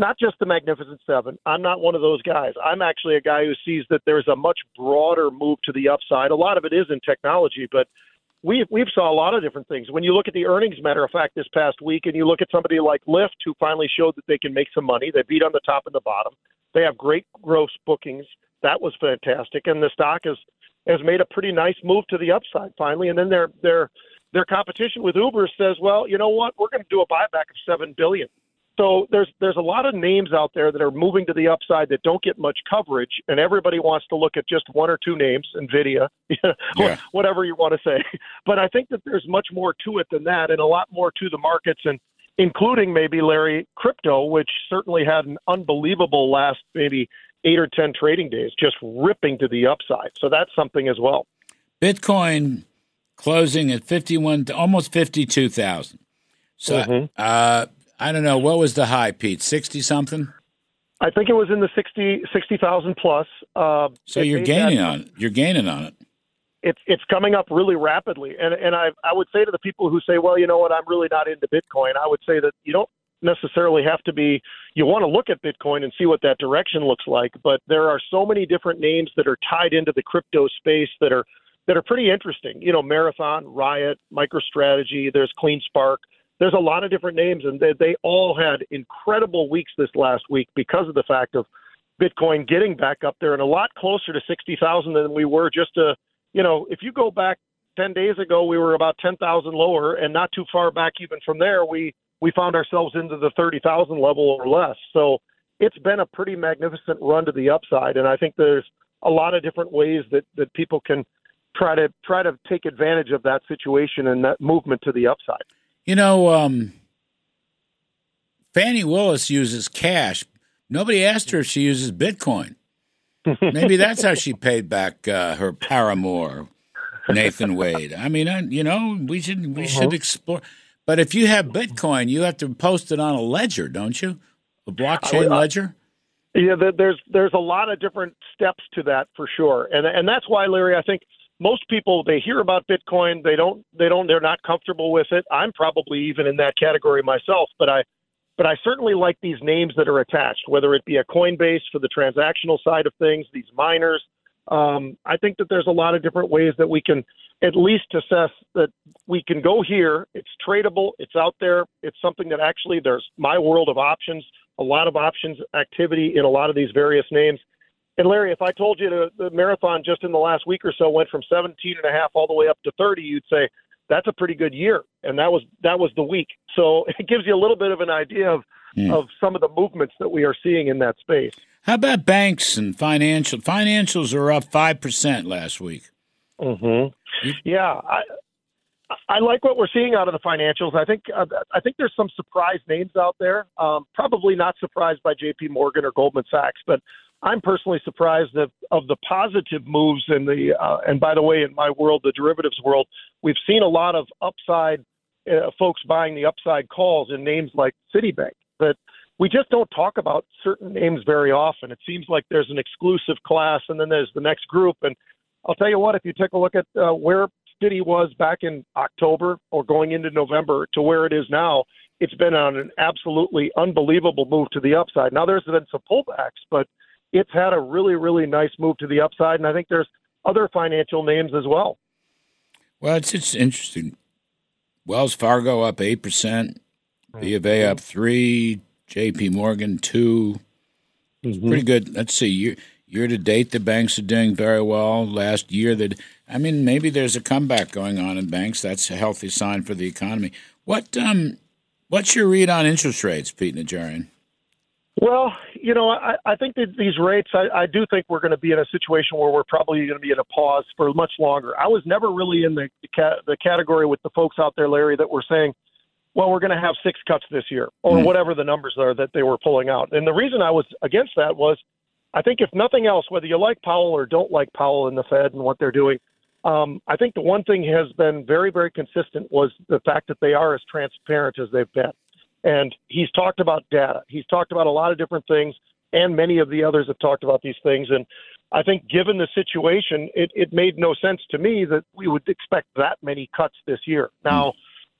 not just the Magnificent Seven. I'm not one of those guys. I'm actually a guy who sees that there's a much broader move to the upside. A lot of it is in technology, but we've we've saw a lot of different things. When you look at the earnings, matter of fact, this past week, and you look at somebody like Lyft, who finally showed that they can make some money. They beat on the top and the bottom. They have great gross bookings. That was fantastic, and the stock has has made a pretty nice move to the upside finally. And then their their their competition with Uber says, well, you know what, we're going to do a buyback of seven billion. So there's there's a lot of names out there that are moving to the upside that don't get much coverage, and everybody wants to look at just one or two names, Nvidia, Yeah. whatever you want to say. But I think that there's much more to it than that, and a lot more to the markets, and including maybe Larry crypto, which certainly had an unbelievable last maybe eight or ten trading days, just ripping to the upside. So that's something as well. Bitcoin closing at 51, to almost 52,000. So, Mhm. uh, I don't know. What was the high, Pete? 60 something? I think it was in the 60 60,000 plus. Uh, So you're gaining that- on it. You're gaining on it. it's it's coming up really rapidly. And and I I would say to the people who say, well, you know what, I'm really not into Bitcoin. I would say that you don't necessarily have to be. You want to look at Bitcoin and see what that direction looks like, but there are so many different names that are tied into the crypto space that are that are pretty interesting. You know, Marathon, Riot, MicroStrategy. There's CleanSpark. There's a lot of different names, and they, they all had incredible weeks this last week because of the fact of Bitcoin getting back up there and a lot closer to sixty thousand than we were just a you know, if you go back 10 days ago, we were about 10,000 lower, and not too far back even from there, we, we found ourselves into the 30,000 level or less. So it's been a pretty magnificent run to the upside, and I think there's a lot of different ways that, that people can try to try to take advantage of that situation and that movement to the upside. You know, um, Fani Willis uses cash. Nobody asked her if she uses Bitcoin. Maybe that's how she paid back uh, her paramour, Nathan Wade. I mean, I, you know, we should we should explore. But if you have Bitcoin, you have to post it on a ledger, don't you? A blockchain I- ledger. Yeah, there's there's a lot of different steps to that for sure, and and that's why Larry, I think most people they hear about Bitcoin, they don't they don't they're not comfortable with it. I'm probably even in that category myself, but I but I certainly like these names that are attached, whether it be a Coinbase for the transactional side of things, these miners. Um, I think that there's a lot of different ways that we can at least assess that we can go here. It's tradable. It's out there. It's something that actually there's my world of options, a lot of options activity in a lot of these various names. And Larry, if I told you the, the marathon just in the last week or so went from 17 and a half all the way up to 30, you'd say that's a pretty good year. And that was that was the week. So it gives you a little bit of an idea of of some of the movements that we are seeing in that space. How about banks and financial? Financials are up five percent last week. Mm-hmm. Yeah, I I like what we're seeing out of the financials. I think uh, I think there's some surprise names out there. Um, probably not surprised by J.P. Morgan or Goldman Sachs, but I'm personally surprised of, of the positive moves in the. Uh, and by the way, in my world, the derivatives world, we've seen a lot of upside uh, folks buying the upside calls in names like Citibank. But we just don't talk about certain names very often. It seems like there's an exclusive class, and then there's the next group. And I'll tell you what, if you take a look at uh, where Citi was back in October or going into November to where it is now, it's been on an absolutely unbelievable move to the upside. Now there's been some pullbacks, but it's had a really, really nice move to the upside, and I think there's other financial names as well. Well, it's it's interesting. Wells Fargo up eight percent, B of A up three, J.P. Morgan 2 Mm-hmm. Pretty good. Let's see. Year year to date, the banks are doing very well. Last year, that I mean, maybe there's a comeback going on in banks. That's a healthy sign for the economy. What um, what's your read on interest rates, Pete Najarian? Well, you know, I, I think that these rates, I, I do think we're going to be in a situation where we're probably going to be in a pause for much longer. I was never really in the ca- the category with the folks out there, Larry, that were saying, well, we're going to have six cuts this year, or Mm. whatever the numbers are that they were pulling out. And the reason I was against that was, I think if nothing else, whether you like Powell or don't like Powell and the Fed and what they're doing, um, I think the one thing has been very, very consistent was the fact that they are as transparent as they've been. And he's talked about data. He's talked about a lot of different things, and many of the others have talked about these things. And I think, given the situation, it, it made no sense to me that we would expect that many cuts this year. Now,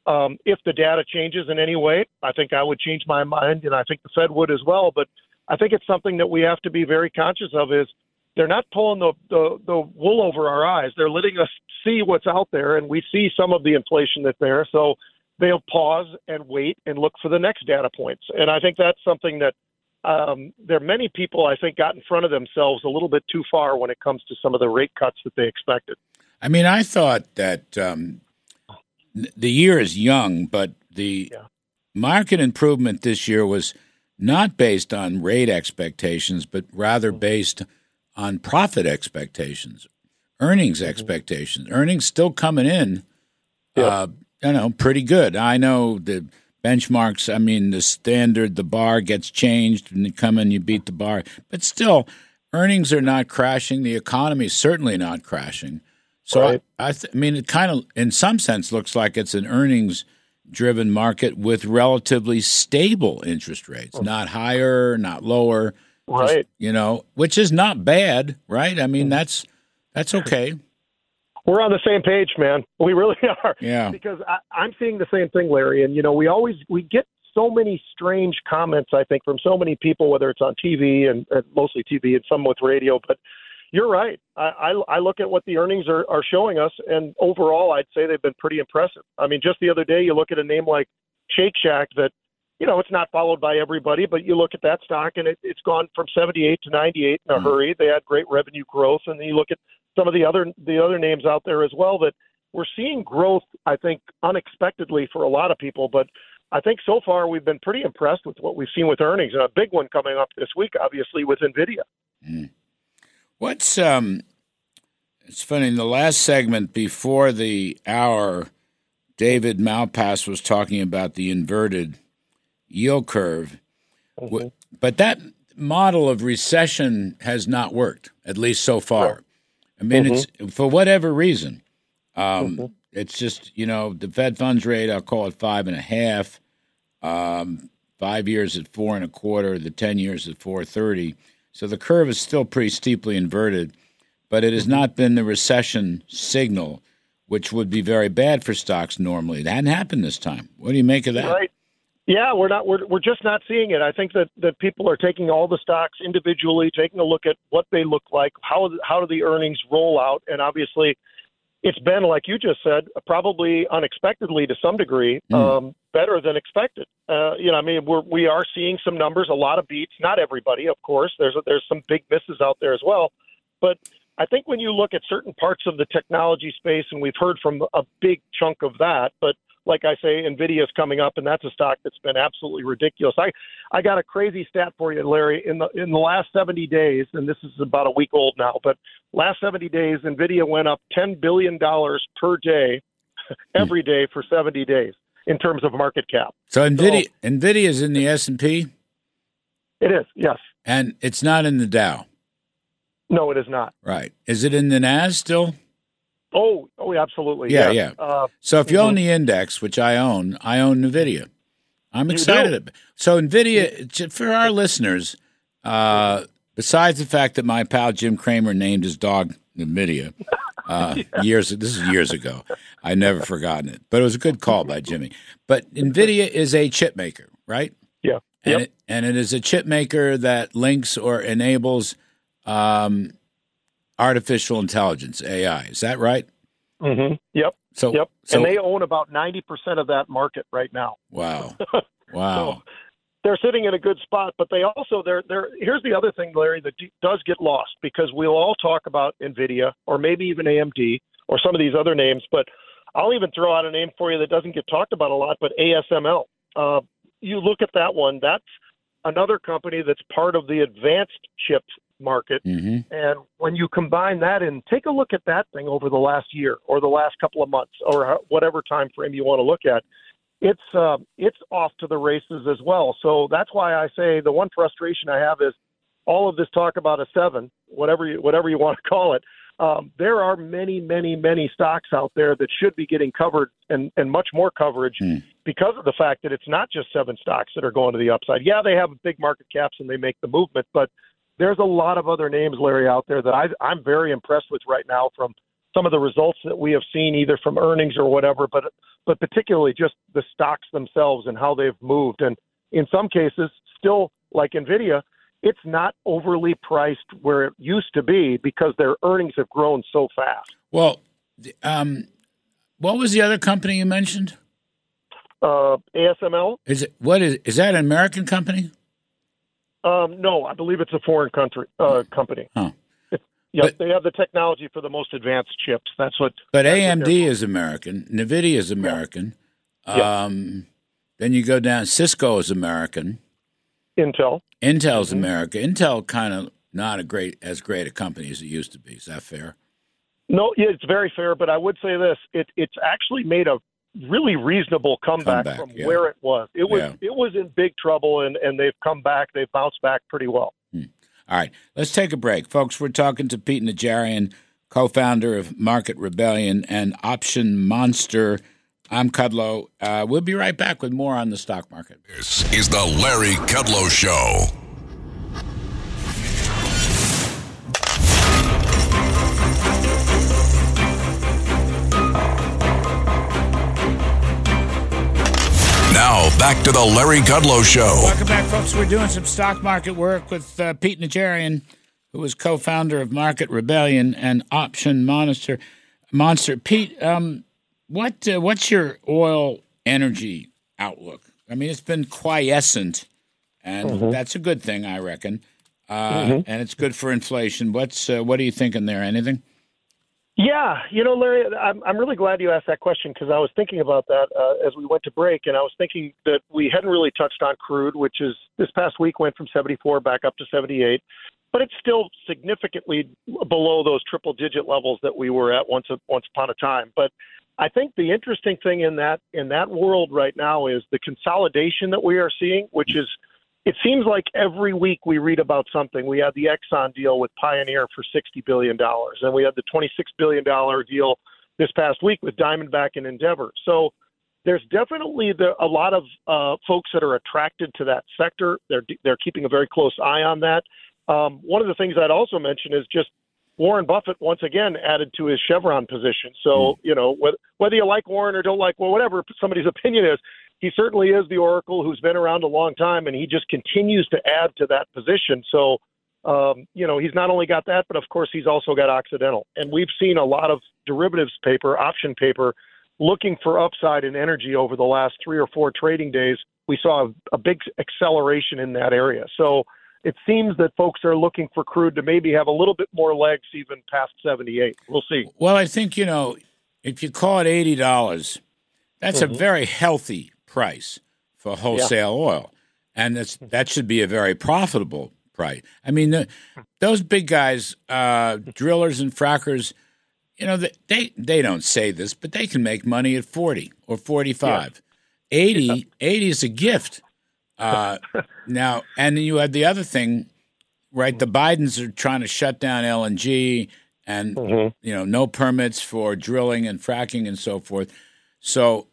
um, if the data changes in any way, I think I would change my mind, and I think the Fed would as well. But I think it's something that we have to be very conscious of. Is they're not pulling the, the, the wool over our eyes. They're letting us see what's out there, and we see some of the inflation that's there. So they'll pause and wait and look for the next data points. And I think that's something that um, there are many people, I think, got in front of themselves a little bit too far when it comes to some of the rate cuts that they expected. I mean, I thought that um, the year is young, but the market improvement this year was not based on rate expectations, but rather based on profit expectations, earnings expectations. Earnings still coming in, uh, you know, pretty good. I know the benchmarks. I mean, the standard, the bar gets changed, and you come in, you beat the bar, but still, earnings are not crashing. The economy is certainly not crashing. So Right. I, I, th- I mean, it kind of, in some sense, looks like it's an earnings-driven market with relatively stable interest rates, hmm. not higher, not lower. just, Right. you know, which is not bad, right? I mean, hmm. that's that's okay. We're on the same page, man. We really are. Yeah. Because I, I'm seeing the same thing, Larry. And you know, we always we get so many strange comments. I think from so many people, whether it's on TV and, and mostly TV and some with radio. But you're right. I, I, I look at what the earnings are, are showing us, and overall, I'd say they've been pretty impressive. I mean, just the other day, you look at a name like Shake Shack that. You know, it's not followed by everybody, but you look at that stock and it, it's gone from 78 to 98 in a hmm. hurry. They had great revenue growth, and then you look at some of the other the other names out there as well that we're seeing growth I think unexpectedly for a lot of people but I think so far we've been pretty impressed with what we've seen with earnings and a big one coming up this week obviously with Nvidia. What's um? It's funny. In the last segment before the hour, David Malpass was talking about the inverted yield curve, W- but that model of recession has not worked, at least so far. I mean, it's for whatever reason. Um, It's just you know the Fed funds rate. I'll call it five and a half. Um, five years at four and a quarter. The ten years at four thirty. So the curve is still pretty steeply inverted, but it has not been the recession signal, which would be very bad for stocks normally. It hadn't happened this time. What do you make of that? Right. Yeah, we're not we're we're just not seeing it. I think that that people are taking all the stocks individually, taking a look at what they look like, how how do the earnings roll out, and obviously it's been like you just said, probably unexpectedly to some degree, um, better than expected. Uh, you know, I mean, we're we are seeing some numbers, a lot of beats. Not everybody, of course. There's there's some big misses out there as well, but I think when you look at certain parts of the technology space, and we've heard from a big chunk of that, but like I say, Nvidia is coming up, and that's a stock that's been absolutely ridiculous. I I got a crazy stat for you, Larry. In the in the last 70 days, and this is about a week old now, but last 70 days, Nvidia went up 10 billion dollars per day, every day for 70 days in terms of market cap. So Nvidia Nvidia is in the S and P, It is, yes. and it's not in the Dow, No, it is not. right? Is it in the Nas still? Oh, oh, absolutely. Yeah, yes. yeah. Uh, So if you own mhm. the index, which I own, I own Nvidia. I'm excited. do? ab- So Nvidia, for our listeners, uh, besides the fact that my pal Jim Cramer named his dog Nvidia uh, years, this is years ago. I never forgotten it, but it was a good call by Jimmy. But Nvidia is a chip maker, right? yeah. And, Yep. it, and it is a chip maker that links or enables um, artificial intelligence, AI. Is that right? Mm-hmm. Yep. So, yep. so and they own about 90% of that market right now. wow, wow. So they're sitting in a good spot, but they also they're they're here's the other thing, Larry, that d- does get lost because we'll all talk about Nvidia or maybe even AMD or some of these other names, but I'll even throw out a name for you that doesn't get talked about a lot, but ASML. Uh, you look at that one, that's another company that's part of the advanced chip market. hmm And when you combine that in, take a look at that thing over the last year or the last couple of months or whatever time frame you want to look at. It's uh, it's off to the races as well. So that's why I say the one frustration I have is all of this talk about a seven, whatever you whatever you want to call it. Um, there are many, many, many stocks out there that should be getting covered and, and much more coverage because of the fact that it's not just seven stocks that are going to the upside. Yeah, they have big market caps and they make the movement, but there's a lot of other names, Larry, out there that I, I'm very impressed with right now from some of the results that we have seen, either from earnings or whatever, but but particularly just the stocks themselves and how they've moved. And in some cases, still like Nvidia, it's not overly priced where it used to be because their earnings have grown so fast. Well, um, what was the other company you mentioned? Uh, ASML, Is it what is is that an American company? Um, no, I believe it's a foreign country uh, company. Huh. But- they have the technology for the most advanced chips. That's what. But that's AMD they're- is American. Nvidia is American. Yeah. Um, then you go down. Cisco is American. Intel. Intel's Mm-hmm. America. Intel kind of not a great as great a company as it used to be. Is that fair? No, yeah, it's very fair, but I would say this: it, it's actually made a really reasonable comeback, Comeback, from yeah. where it was. It was Yeah. it was in big trouble, and and they've come back. They've bounced back pretty well. All right, let's take a break, folks. We're talking to Pete Najarian, co-founder of Market Rebellion and Option Monster. I'm Kudlow. Uh, we'll be right back with more on the stock market. This is the Larry Kudlow Show. Now, back to the Larry Kudlow Show. Welcome back, folks. We're doing some stock market work with uh, Pete Najarian, who is co-founder of Market Rebellion and Option Monster. Monster, Pete, um, what uh, what's your oil energy outlook? I mean, it's been quiescent, and that's a good thing, I reckon. Uh, And it's good for inflation. What's uh, what are you thinking there? Anything? Yeah, you know, Larry, I'm I'm really glad you asked that question because I was thinking about that uh, as we went to break, and I was thinking that we hadn't really touched on crude, which is this past week went from 74 back up to 78, but it's still significantly below those triple digit levels that we were at once once upon a time. But I think the interesting thing in that in that world right now is the consolidation that we are seeing, which is it seems like every week we read about something. We had the Exxon deal with Pioneer for $60 billion, and we had the $26 billion deal this past week with Diamondback and Endeavor. So there's definitely the, a lot of uh, folks that are attracted to that sector. They're, they're keeping a very close eye on that. Um, one of the things I'd also mention is just Warren Buffett once again added to his Chevron position. So, you know, whether, whether you like Warren or don't like, well, whatever somebody's opinion is, he certainly is the oracle who's been around a long time, and he just continues to add to that position. So, um, you know, he's not only got that, but of course he's also got Occidental. And we've seen a lot of derivatives paper, option paper, looking for upside in energy over the last three or four trading days. We saw a, a big acceleration in that area. So it seems that folks are looking for crude to maybe have a little bit more legs even past 78. We'll see. Well, I think you know if you call it eighty dollars, that's Mm-hmm. a very healthy price for wholesale oil, and that's that should be a very profitable price. I mean, the, those big guys, uh, drillers and frackers, you know, they, they they don't say this, but they can make money at forty or forty-five. 80, 80 is a gift. Uh, now, and then you had the other thing, right? The Bidens are trying to shut down LNG and you know no permits for drilling and fracking and so forth. So,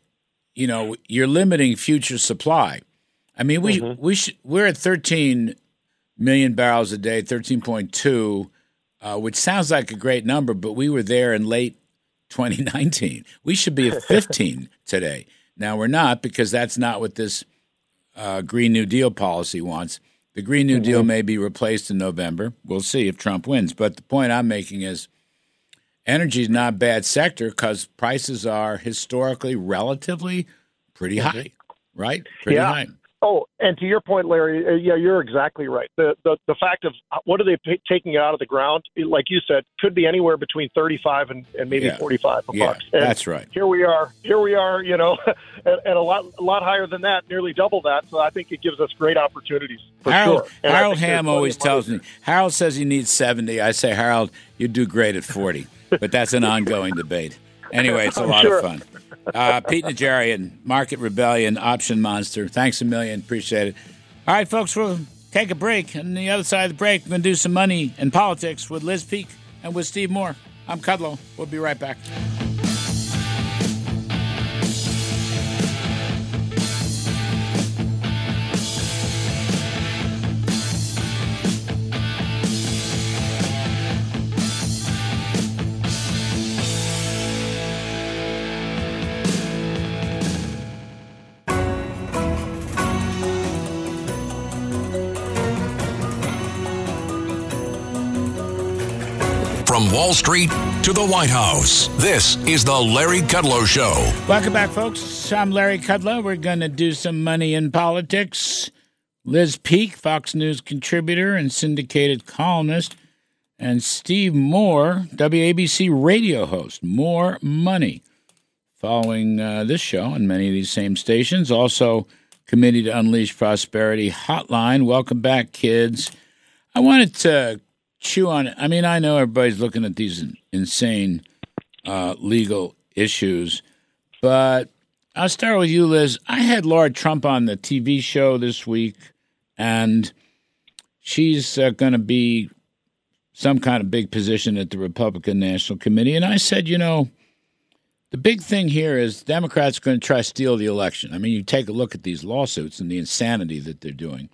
you know, you're limiting future supply. I mean, we we should, we're at 13 million barrels a day, 13.2, uh, which sounds like a great number, but we were there in late 2019. We should be at 15 today. Now we're not because that's not what this uh, Green New Deal policy wants. The Green New Deal may be replaced in November. We'll see if Trump wins. But the point I'm making is energy is not a bad sector because prices are historically relatively pretty high, right? Pretty Yeah. high. Oh, and to your point, Larry, uh, yeah, you're exactly right. The the the fact of what are they p- taking out of the ground, like you said, could be anywhere between 35 and, and maybe Yeah. 45 Yeah, bucks. And that's right. Here we are. Here we are. You know, at, at a lot a lot higher than that, nearly double that. So I think it gives us great opportunities for Harold, sure. And Harold Hamm always tells me, Harold says he needs 70. I say, Harold, you do great at 40. But that's an ongoing debate. Anyway, it's a lot sure. of fun. Uh, Pete Najarian, Market Rebellion, Option Monster. Thanks a million. Appreciate it. All right, folks, we'll take a break. On the other side of the break, we're going to do some money and politics with Liz Peek and with Steve Moore. I'm Kudlow. We'll be right back. Wall Street to the White House, this is the Larry Kudlow Show. Welcome back, folks. I'm Larry Kudlow. We're going to do some money in politics. Liz Peek, Fox News contributor and syndicated columnist, and Steve Moore, WABC radio host. More money. Following uh, this show on many of these same stations. Also, Committee to Unleash Prosperity Hotline. Welcome back, kids. I wanted to chew on it. I mean, I know everybody's looking at these insane uh, legal issues, but I'll start with you, Liz. I had Laura Trump on the TV show this week, and she's uh, going to be some kind of big position at the Republican National Committee. And I said, you know, the big thing here is Democrats are going to try to steal the election. I mean, you take a look at these lawsuits and the insanity that they're doing.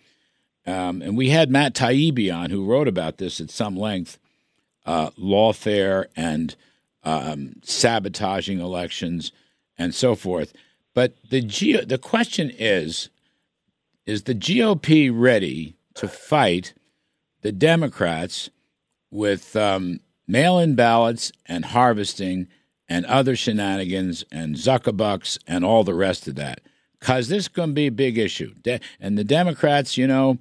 Um, and we had Matt Taibbi on, who wrote about this at some length, uh, lawfare and um, sabotaging elections and so forth. But the G- the question is, is the GOP ready to fight the Democrats with um, mail-in ballots and harvesting and other shenanigans and Zuckerbucks and all the rest of that? Because this is going to be a big issue. De- and the Democrats, you know,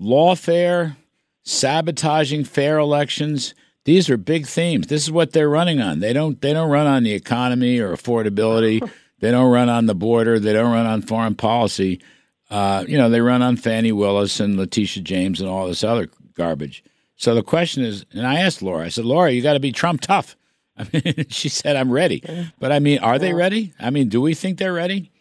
lawfare, sabotaging fair elections. These are big themes. This is what they're running on. They don't they don't run on the economy or affordability. they don't run on the border. They don't run on foreign policy. Uh, you know, they run on Fani Willis and Letitia James and all this other garbage. So the question is, and I asked Laura, I said, Laura, you got to be Trump tough. I mean, she said, I'm ready. But I mean, are they ready? I mean, do we think they're ready?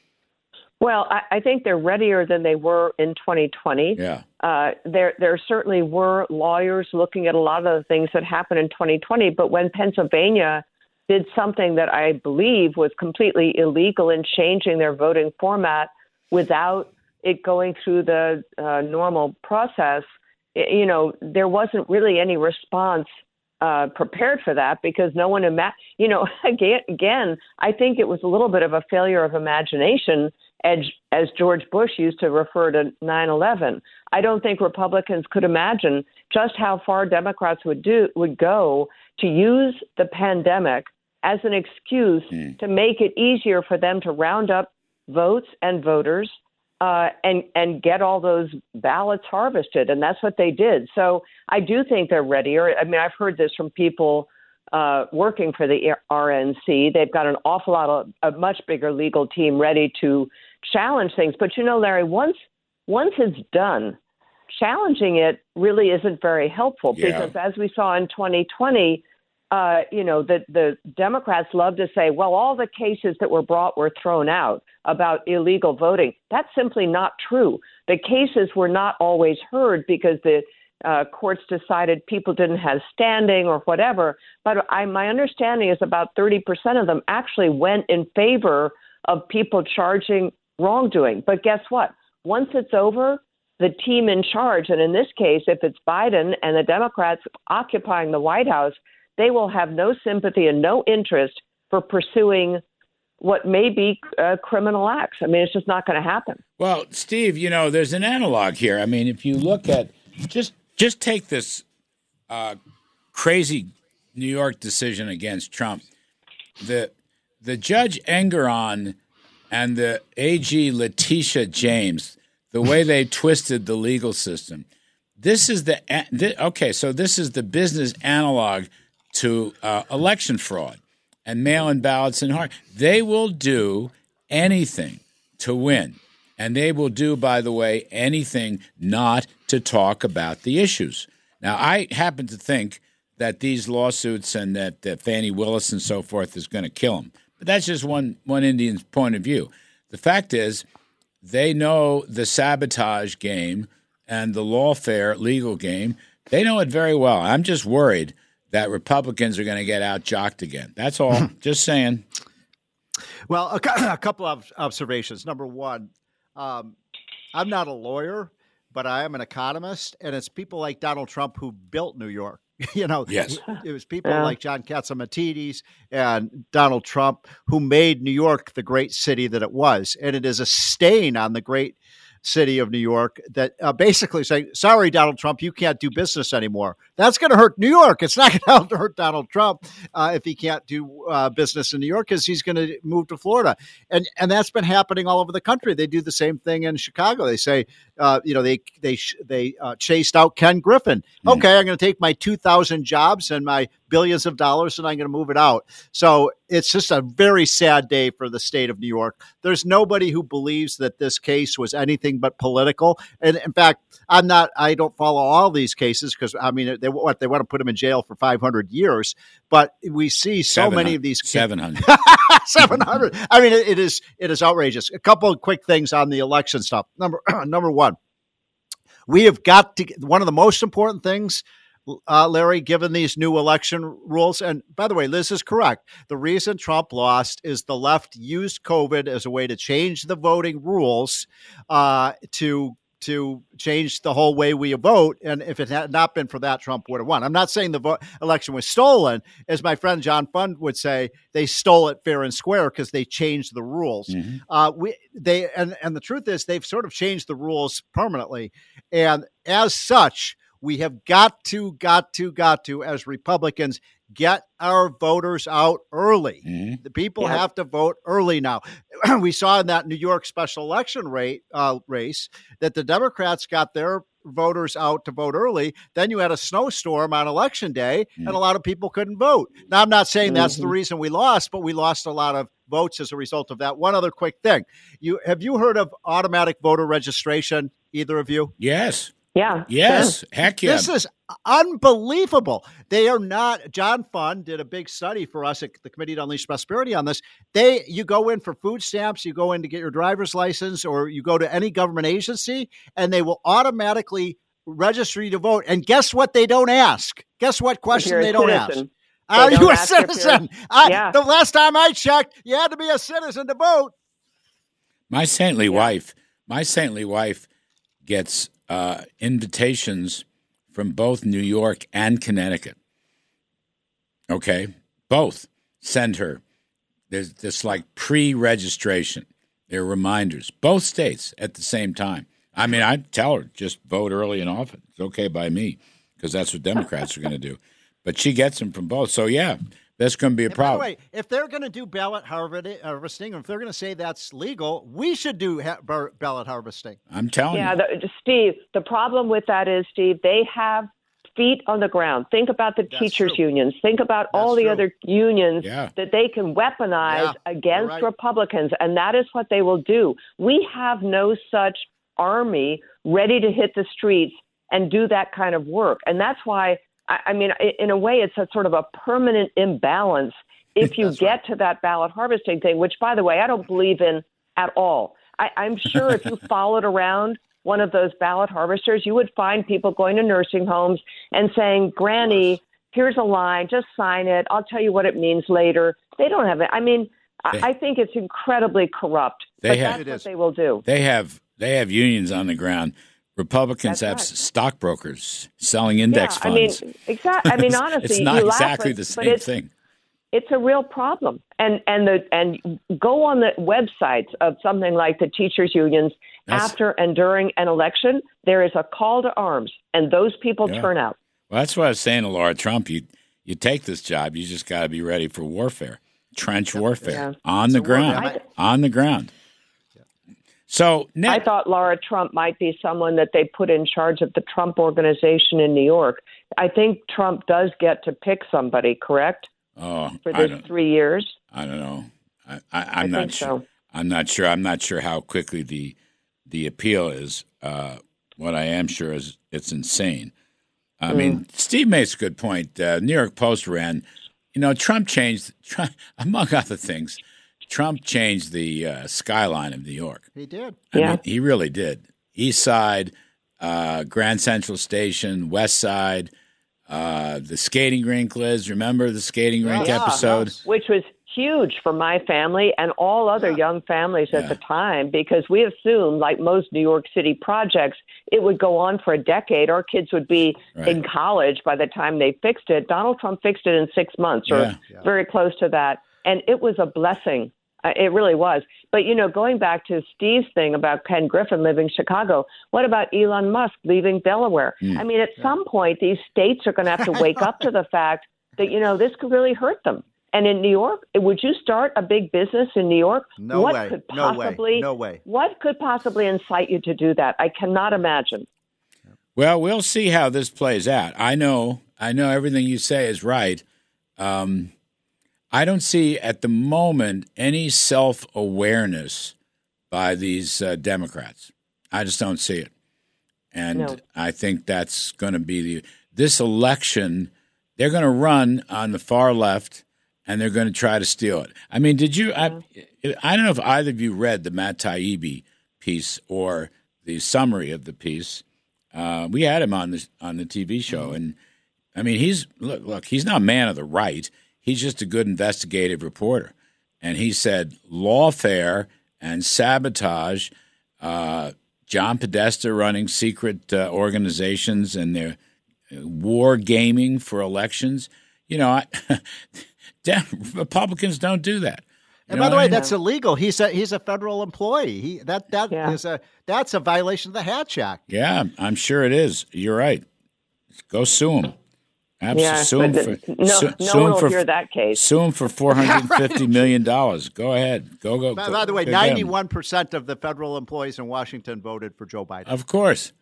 Well, I, I think they're readier than they were in 2020. Yeah. Uh, there, there certainly were lawyers looking at a lot of the things that happened in 2020. But when Pennsylvania did something that I believe was completely illegal in changing their voting format without it going through the uh, normal process, i- you know, there wasn't really any response uh, prepared for that because no one ima- you know again again I think it was a little bit of a failure of imagination as as George Bush used to refer to 9/11 I don't think Republicans could imagine just how far Democrats would do would go to use the pandemic as an excuse to make it easier for them to round up votes and voters uh, and and get all those ballots harvested, and that's what they did. So I do think they're readier. I mean, I've heard this from people uh, working for the RNC. They've got an awful lot of a much bigger legal team ready to challenge things. But you know, Larry, once once it's done, challenging it really isn't very helpful Yeah. because as we saw in 2020. Uh, you know, the, the Democrats love to say, well, all the cases that were brought were thrown out about illegal voting. That's simply not true. The cases were not always heard because the uh, courts decided people didn't have standing or whatever. But I, my understanding is about 30% of them actually went in favor of people charging wrongdoing. But guess what? Once it's over, the team in charge, and in this case, if it's Biden and the Democrats occupying the White House, they will have no sympathy and no interest for pursuing what may be uh, criminal acts. I mean, it's just not going to happen. Well, Steve, you know, there's an analog here. I mean, if you look at just just take this uh, crazy New York decision against Trump, the the Judge Engoron and the AG Letitia James, the way they twisted the legal system. This is the okay. So this is the business analog to uh, election fraud and mail-in ballots and hard. They will do anything to win, and they will do, by the way, anything not to talk about the issues. Now, I happen to think that these lawsuits and that, that Fani Willis and so forth is going to kill them, but that's just one one Indian's point of view. The fact is, they know the sabotage game and the lawfare legal game. They know it very well. I'm just worried that Republicans are going to get out jocked again. That's all. just saying. Well, a, a, couple of observations. Number one, um, I'm not a lawyer, but I am an economist, and it's people like Donald Trump who built New York. you know, yes. it was people yeah. like John Catsimatidis and Donald Trump who made New York the great city that it was, and it is a stain on the great city of New York that uh, basically saying, "Sorry, Donald Trump, you can't do business anymore." That's going to hurt New York. It's not going to hurt Donald Trump uh, if he can't do uh, business in New York because he's going to move to Florida, and and that's been happening all over the country. They do the same thing in Chicago. They say, uh, you know, they they they uh, chased out Ken Griffin. Okay, I'm going to take my two thousand jobs and my billions of dollars and I'm going to move it out. So it's just a very sad day for the state of New York. There's nobody who believes that this case was anything but political. And in fact, I'm not, I don't follow all these cases because I mean, they what they want to put him in jail for 500 years, but we see so many of these 700 700. I mean, it, it is, it is outrageous. A couple of quick things on the election stuff. Number, number one, we have got to, one of the most important things uh, Larry, given these new election rules. And by the way, Liz is correct. The reason Trump lost is the left used COVID as a way to change the voting rules uh, to to change the whole way we vote. And if it had not been for that, Trump would have won. I'm not saying the vo- election was stolen. As my friend John Fund would say, they stole it fair and square because they changed the rules. Mm-hmm. Uh, we they and and the truth is they've sort of changed the rules permanently, and as such we have got to, got to, got to, as Republicans, get our voters out early. Mm-hmm. The people yeah. have to vote early now. we saw in that New York special election rate uh, race that the Democrats got their voters out to vote early. Then you had a snowstorm on election day, mm-hmm. and a lot of people couldn't vote. Now, I'm not saying that's mm-hmm. the reason we lost, but we lost a lot of votes as a result of that. One other quick thing: you have you heard of automatic voter registration? Either of you? Yes. Yeah. Yes. Heck yeah. This is unbelievable. They are not. John Fund did a big study for us at the Committee to Unleash Prosperity on this. They, you go in for food stamps, you go in to get your driver's license, or you go to any government agency, and they will automatically register you to vote. And guess what? They don't ask. Guess what question they don't citizen. ask? Are you a citizen? I, yeah. The last time I checked, you had to be a citizen to vote. My saintly yeah. wife, my saintly wife gets uh, invitations from both New York and Connecticut. Okay, both send her. There's this like pre-registration. They're reminders. Both states at the same time. I mean, I tell her just vote early and often. It's okay by me because that's what Democrats are going to do. But she gets them from both. So yeah, that's going to be a and problem. By the way, if they're going to do ballot harvesting, if they're going to say that's legal, we should do ha- ballot harvesting. I'm telling yeah, you. Yeah, Steve, the problem with that is, Steve, they have feet on the ground. Think about the that's teachers' true. unions. Think about that's all the true. other unions yeah. that they can weaponize yeah, against right. Republicans, and that is what they will do. We have no such army ready to hit the streets and do that kind of work, and that's why I, mean, in a way, it's a sort of a permanent imbalance if you get right. to that ballot harvesting thing, which, by the way, I don't believe in at all. I, I'm sure if you followed around one of those ballot harvesters, you would find people going to nursing homes and saying, Granny, here's a line, just sign it. I'll tell you what it means later. They don't have it. I mean, they, I think it's incredibly corrupt. They but have, that's what they will do. They have they have unions on the ground Republicans That's have right. stockbrokers selling index yeah, funds. I mean, exactly. I mean, honestly, it's not exactly the same thing. It's a real problem, and and the and go on the websites of something like the teachers' unions That's, after and during an election. There is a call to arms, and those people yeah. turn out. Well, that's what I was saying to Laura Trump. You you take this job, you just got to be ready for warfare, trench warfare Yeah. on It's the a war ground, on the ground. So now- I thought Laura Trump might be someone that they put in charge of the Trump organization in New York. I think Trump does get to pick somebody, correct, oh, for I three years. I don't know. I, I, I'm not sure. so. I'm not sure. I'm not sure how quickly the the appeal is. Uh, what I am sure is it's insane. I mean, Steve makes a good point. Uh, New York Post ran. You know, Trump changed, Trump, among other things, Trump changed the uh, skyline of New York. He did. I Yeah. mean, he really did. East Side, uh, Grand Central Station, West Side, uh, the skating rink. Liz, remember the skating rink Yeah. episode? which was huge for my family and all other Yeah. young families at Yeah. the time because we assumed, like most New York City projects, it would go on for a decade. Our kids would be Right. in college by the time they fixed it. Donald Trump fixed it in six months or Yeah. Yeah. very close to that. And it was a blessing. Uh, It really was. But, you know, going back to Steve's thing about Ken Griffin leaving Chicago, what about Elon Musk leaving Delaware? Hmm. I mean, at some point, these states are going to have to wake up to the fact that, you know, this could really hurt them. And in New York, would you start a big business in New York? No what way. could No way. possibly No way. What could possibly incite you to do that? I cannot imagine. Well, we'll see how this plays out. I know, I know everything you say is right. Um, I don't see at the moment any self awareness by these uh, Democrats. I just don't see it, and No. I think that's going to be the this election. They're going to run on the far left, and they're going to try to steal it. I mean, did you? I, I don't know if either of you read the Matt Taibbi piece or the summary of the piece. Uh, we had him on the on the TV show, and I mean, he's look look. He's not a man of the right. He's just a good investigative reporter, and he said lawfare and sabotage. Uh, John Podesta running secret uh, organizations and they're uh, war gaming for elections. You know, I, Republicans don't do that. You And by the what I way, mean? that's illegal. He's a he's a federal employee. He that that is Yeah. a that's a violation of the Hatch Act. Yeah, I'm sure it is. You're right. Go sue him. Absolutely. Yeah, sue him for, no, sue, no sue one him will for, hear that case. Sue him for four hundred fifty million dollars. Go ahead. Go go. By, go- by the way, go get him. ninety one percent of the federal employees in Washington voted for Joe Biden. Of course.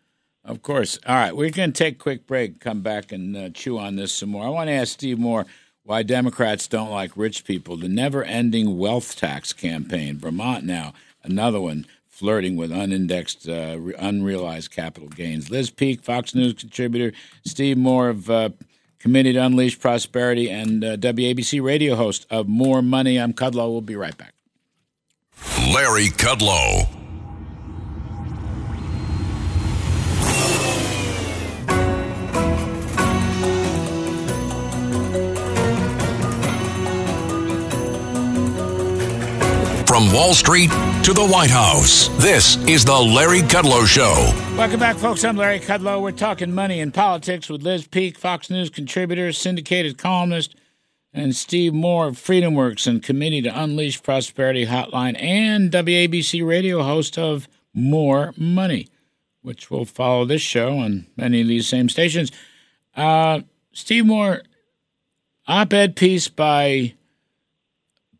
Of course. All right, we're going to take a quick break, come back and uh, chew on this some more. I want to ask Steve Moore why Democrats don't like rich people. The never ending wealth tax campaign. Vermont now, another one flirting with unindexed, uh, unrealized capital gains. Liz Peek, Fox News contributor, Steve Moore of uh, Committee to Unleash Prosperity, and uh, WABC radio host of More Money. I'm Kudlow. We'll be right back. Larry Kudlow. From Wall Street to the White House, this is the Larry Kudlow Show. Welcome back, folks. I'm Larry Kudlow. We're talking money and politics with Liz Peek, Fox News contributor, syndicated columnist, and Steve Moore of FreedomWorks and Committee to Unleash Prosperity Hotline, and WABC radio host of More Money, which will follow this show on many of these same stations. Uh, Steve Moore, op ed piece by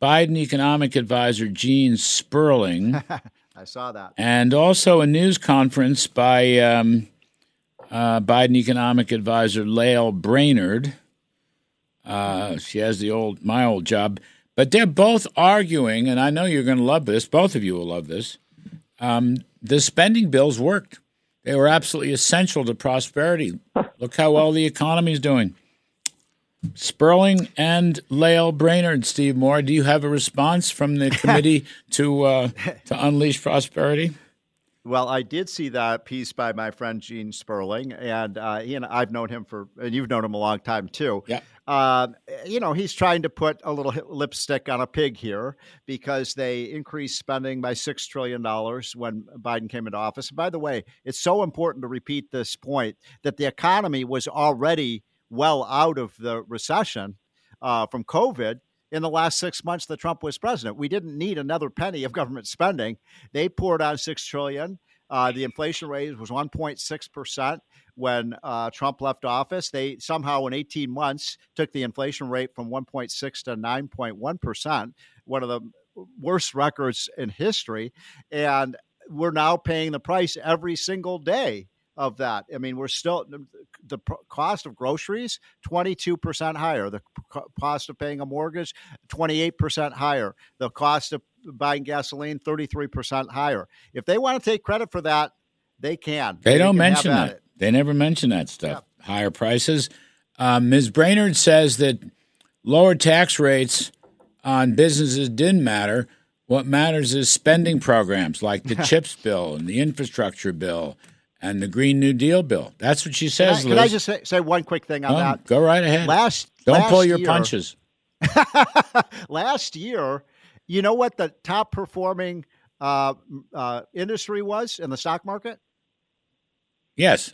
Biden economic advisor Gene Sperling I saw that. and also a news conference by um, uh, Biden economic advisor Lael Brainard. Uh, she has the old my old job, but they're both arguing, and I know you're going to love this. Both of you will love this. Um, the spending bills worked; they were absolutely essential to prosperity. Look how well the economy is doing. Sperling and Lael Brainard, Steve Moore. Do you have a response from the committee to uh, to unleash prosperity? Well, I did see that piece by my friend Gene Sperling, and uh, he and I've known him for, and you've known him a long time too. Yeah. Uh, you know, he's trying to put a little lipstick on a pig here because they increased spending by six trillion dollars when Biden came into office. And by the way, it's so important to repeat this point that the economy was already well out of the recession uh, from COVID in the last six months that Trump was president. We didn't need another penny of government spending. They poured on six trillion. Uh, the inflation rate was 1.6 percent when uh, Trump left office. They somehow, in 18 months, took the inflation rate from 1.6 to 9.1 percent, one of the worst records in history, and we're now paying the price every single day of that. I mean, we're still the cost of groceries 22% higher, the cost of paying a mortgage 28% higher, the cost of buying gasoline 33% higher. If they want to take credit for that, they can. They, they don't can mention that. It. They never mention that stuff. Yeah. Higher prices. Um, Ms. Brainard says that lower tax rates on businesses didn't matter. What matters is spending programs like the CHIPS bill and the infrastructure bill and the Green New Deal bill. That's what she says. Can I, can I just say, say, one quick thing on oh, that? Go right ahead. Last don't last pull your year, punches. last year, you know what the top performing uh, uh, industry was in the stock market? Yes.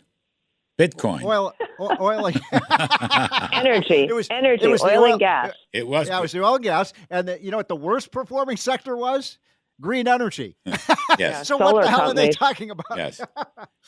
Bitcoin, oil, oil, energy. It was energy, it was oil, oil, and gas. It was. Yeah, it was the oil and gas, and the, you know what the worst performing sector was? Green energy. yes. so what the hell companies. are they talking about? Yes.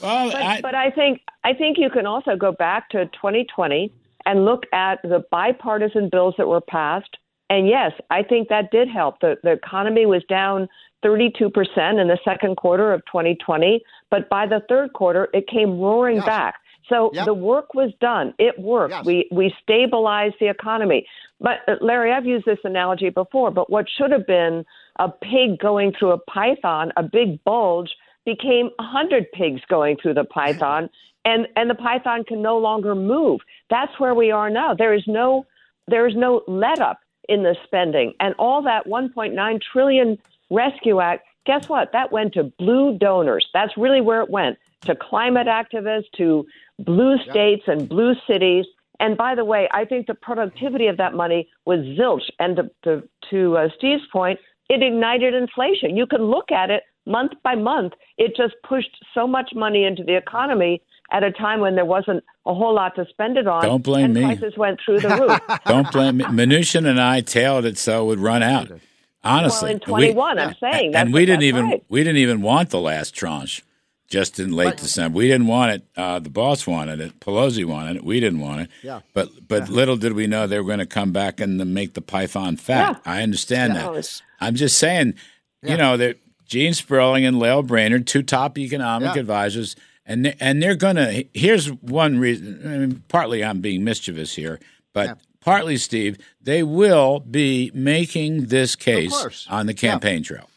Well, but I, but I think I think you can also go back to 2020 and look at the bipartisan bills that were passed. And yes, I think that did help. The the economy was down 32% in the second quarter of 2020, but by the third quarter it came roaring yes. back. So yep. the work was done. It worked. Yes. We we stabilized the economy. But uh, Larry, I've used this analogy before. But what should have been a pig going through a python, a big bulge, became a hundred pigs going through the python, and and the python can no longer move. That's where we are now. There is no there is no let up in the spending, and all that 1.9 trillion rescue act. Guess what? That went to blue donors. That's really where it went to climate activists, to blue states yep. and blue cities. And by the way, I think the productivity of that money was zilch. And to, to, to uh, Steve's point, it ignited inflation. You can look at it month by month. It just pushed so much money into the economy at a time when there wasn't a whole lot to spend it on. Don't blame and me. Prices went through the roof. Don't blame me. Mnuchin and I tailed it so it would run out. Honestly, well, in twenty one, I'm saying, and we didn't even right. we didn't even want the last tranche just in late December. We didn't want it. Uh, the boss wanted it. Pelosi wanted it. We didn't want it. Yeah. But but yeah. little did we know they were going to come back and make the python fat. Yeah. I understand no, that. I'm just saying, yeah. you know, that Gene Sperling and Lael Brainard, two top economic advisors, and they, and they're going to. Here's one reason. I mean, partly I'm being mischievous here, but. Partly, Steve, they will be making this case on the campaign trail.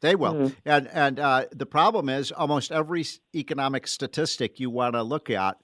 They will. Mm-hmm. And and uh, the problem is almost every economic statistic you want to look at,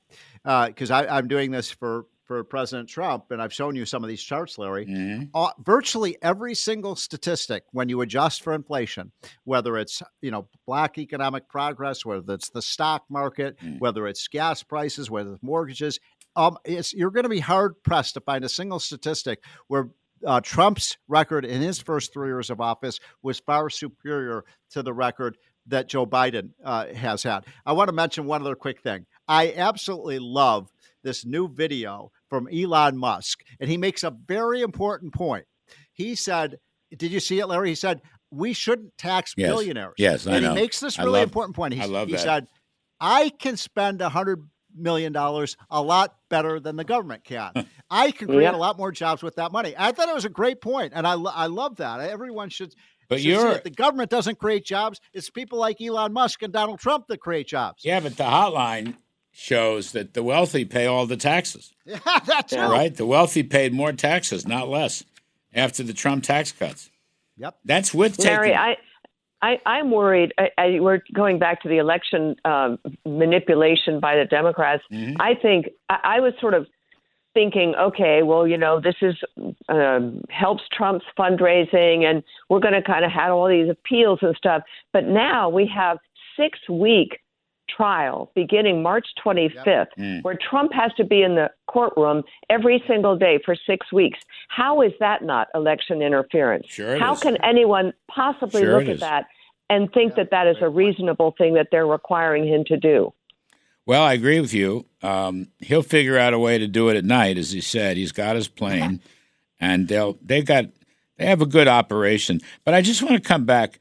because uh, I'm doing this for for President Trump, and I've shown you some of these charts, Larry. Mm-hmm. Uh, virtually every single statistic, when you adjust for inflation, whether it's you know black economic progress, whether it's the stock market, mm-hmm. whether it's gas prices, whether it's mortgages, um, you're going to be hard pressed to find a single statistic where uh, Trump's record in his first three years of office was far superior to the record that Joe Biden uh, has had. I want to mention one other quick thing. I absolutely love this new video from Elon Musk, and he makes a very important point. He said, Did you see it, Larry? He said, We shouldn't tax yes. billionaires. Yes, I and know. he makes this really love, important point. He, I love he that. said, I can spend a hundred million dollars a lot better than the government can. I can create yeah. a lot more jobs with that money. I thought it was a great point, and I I love that. Everyone should. But you're the government doesn't create jobs. It's people like Elon Musk and Donald Trump that create jobs. Yeah, but the hotline shows that the wealthy pay all the taxes. Yeah, that's right. The wealthy paid more taxes, not less, after the Trump tax cuts. Yep, that's with Larry, taking. I, I, I'm worried. I, I, we're going back to the election um, manipulation by the Democrats. Mm-hmm. I think I, I was sort of thinking, okay, well, you know, this is um, helps Trump's fundraising, and we're going to kind of have all these appeals and stuff. But now we have six week trial beginning March 25th, yep. mm. where Trump has to be in the courtroom every single day for six weeks. How is that not election interference? Sure How is. can anyone possibly sure look at that and think yeah, that that is a reasonable thing that they're requiring him to do? Well, I agree with you. Um, he'll figure out a way to do it at night, as he said. He's got his plane, and they'll they got they have a good operation. But I just want to come back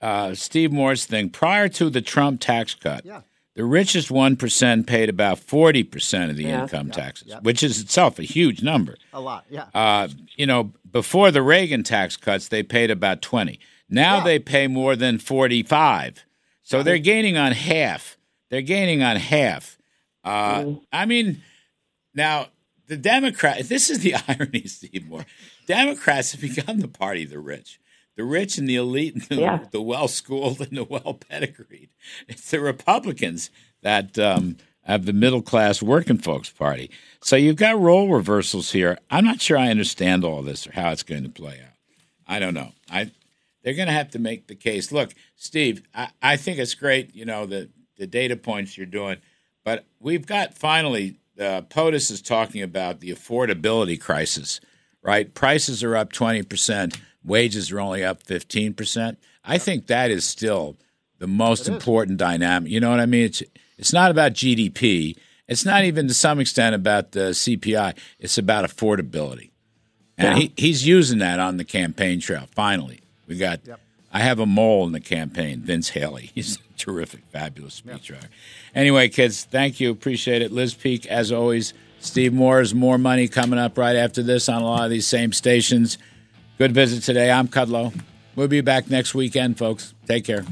uh, Steve Moore's thing. Prior to the Trump tax cut, Yeah. The richest one percent paid about forty percent of the Yeah. income Yeah, taxes, yeah. which is itself a huge number. A lot. Yeah. Uh, you know, before the Reagan tax cuts, they paid about 20. Now they pay more than 45. So they're gaining on half. They're gaining on half. Uh, I mean, now the Democrat, this is the irony, Steve Moore. Democrats have become the party of the rich. The rich and the elite and the, Yeah. the well schooled and the well pedigreed. It's the Republicans that um, have the middle class working folks party. So you've got role reversals here. I'm not sure I understand all this or how it's going to play out. I don't know. I they're going to have to make the case. Look, Steve, I, I think it's great. You know the the data points you're doing, but we've got finally. Uh, POTUS is talking about the affordability crisis, right? Prices are up twenty percent, wages are only up fifteen percent. I think that is still the most important dynamic. You know what I mean? It's it's not about GDP. It's not even to some extent about the CPI. It's about affordability. And he, he's using that on the campaign trail. Finally, we got. I have a mole in the campaign, Vince Haley. He's a terrific, fabulous speechwriter. Anyway, kids, thank you. Appreciate it. Liz Peek, as always. Steve Moore's more money coming up right after this on a lot of these same stations. Good visit today. I'm Kudlow. We'll be back next weekend, folks. Take care.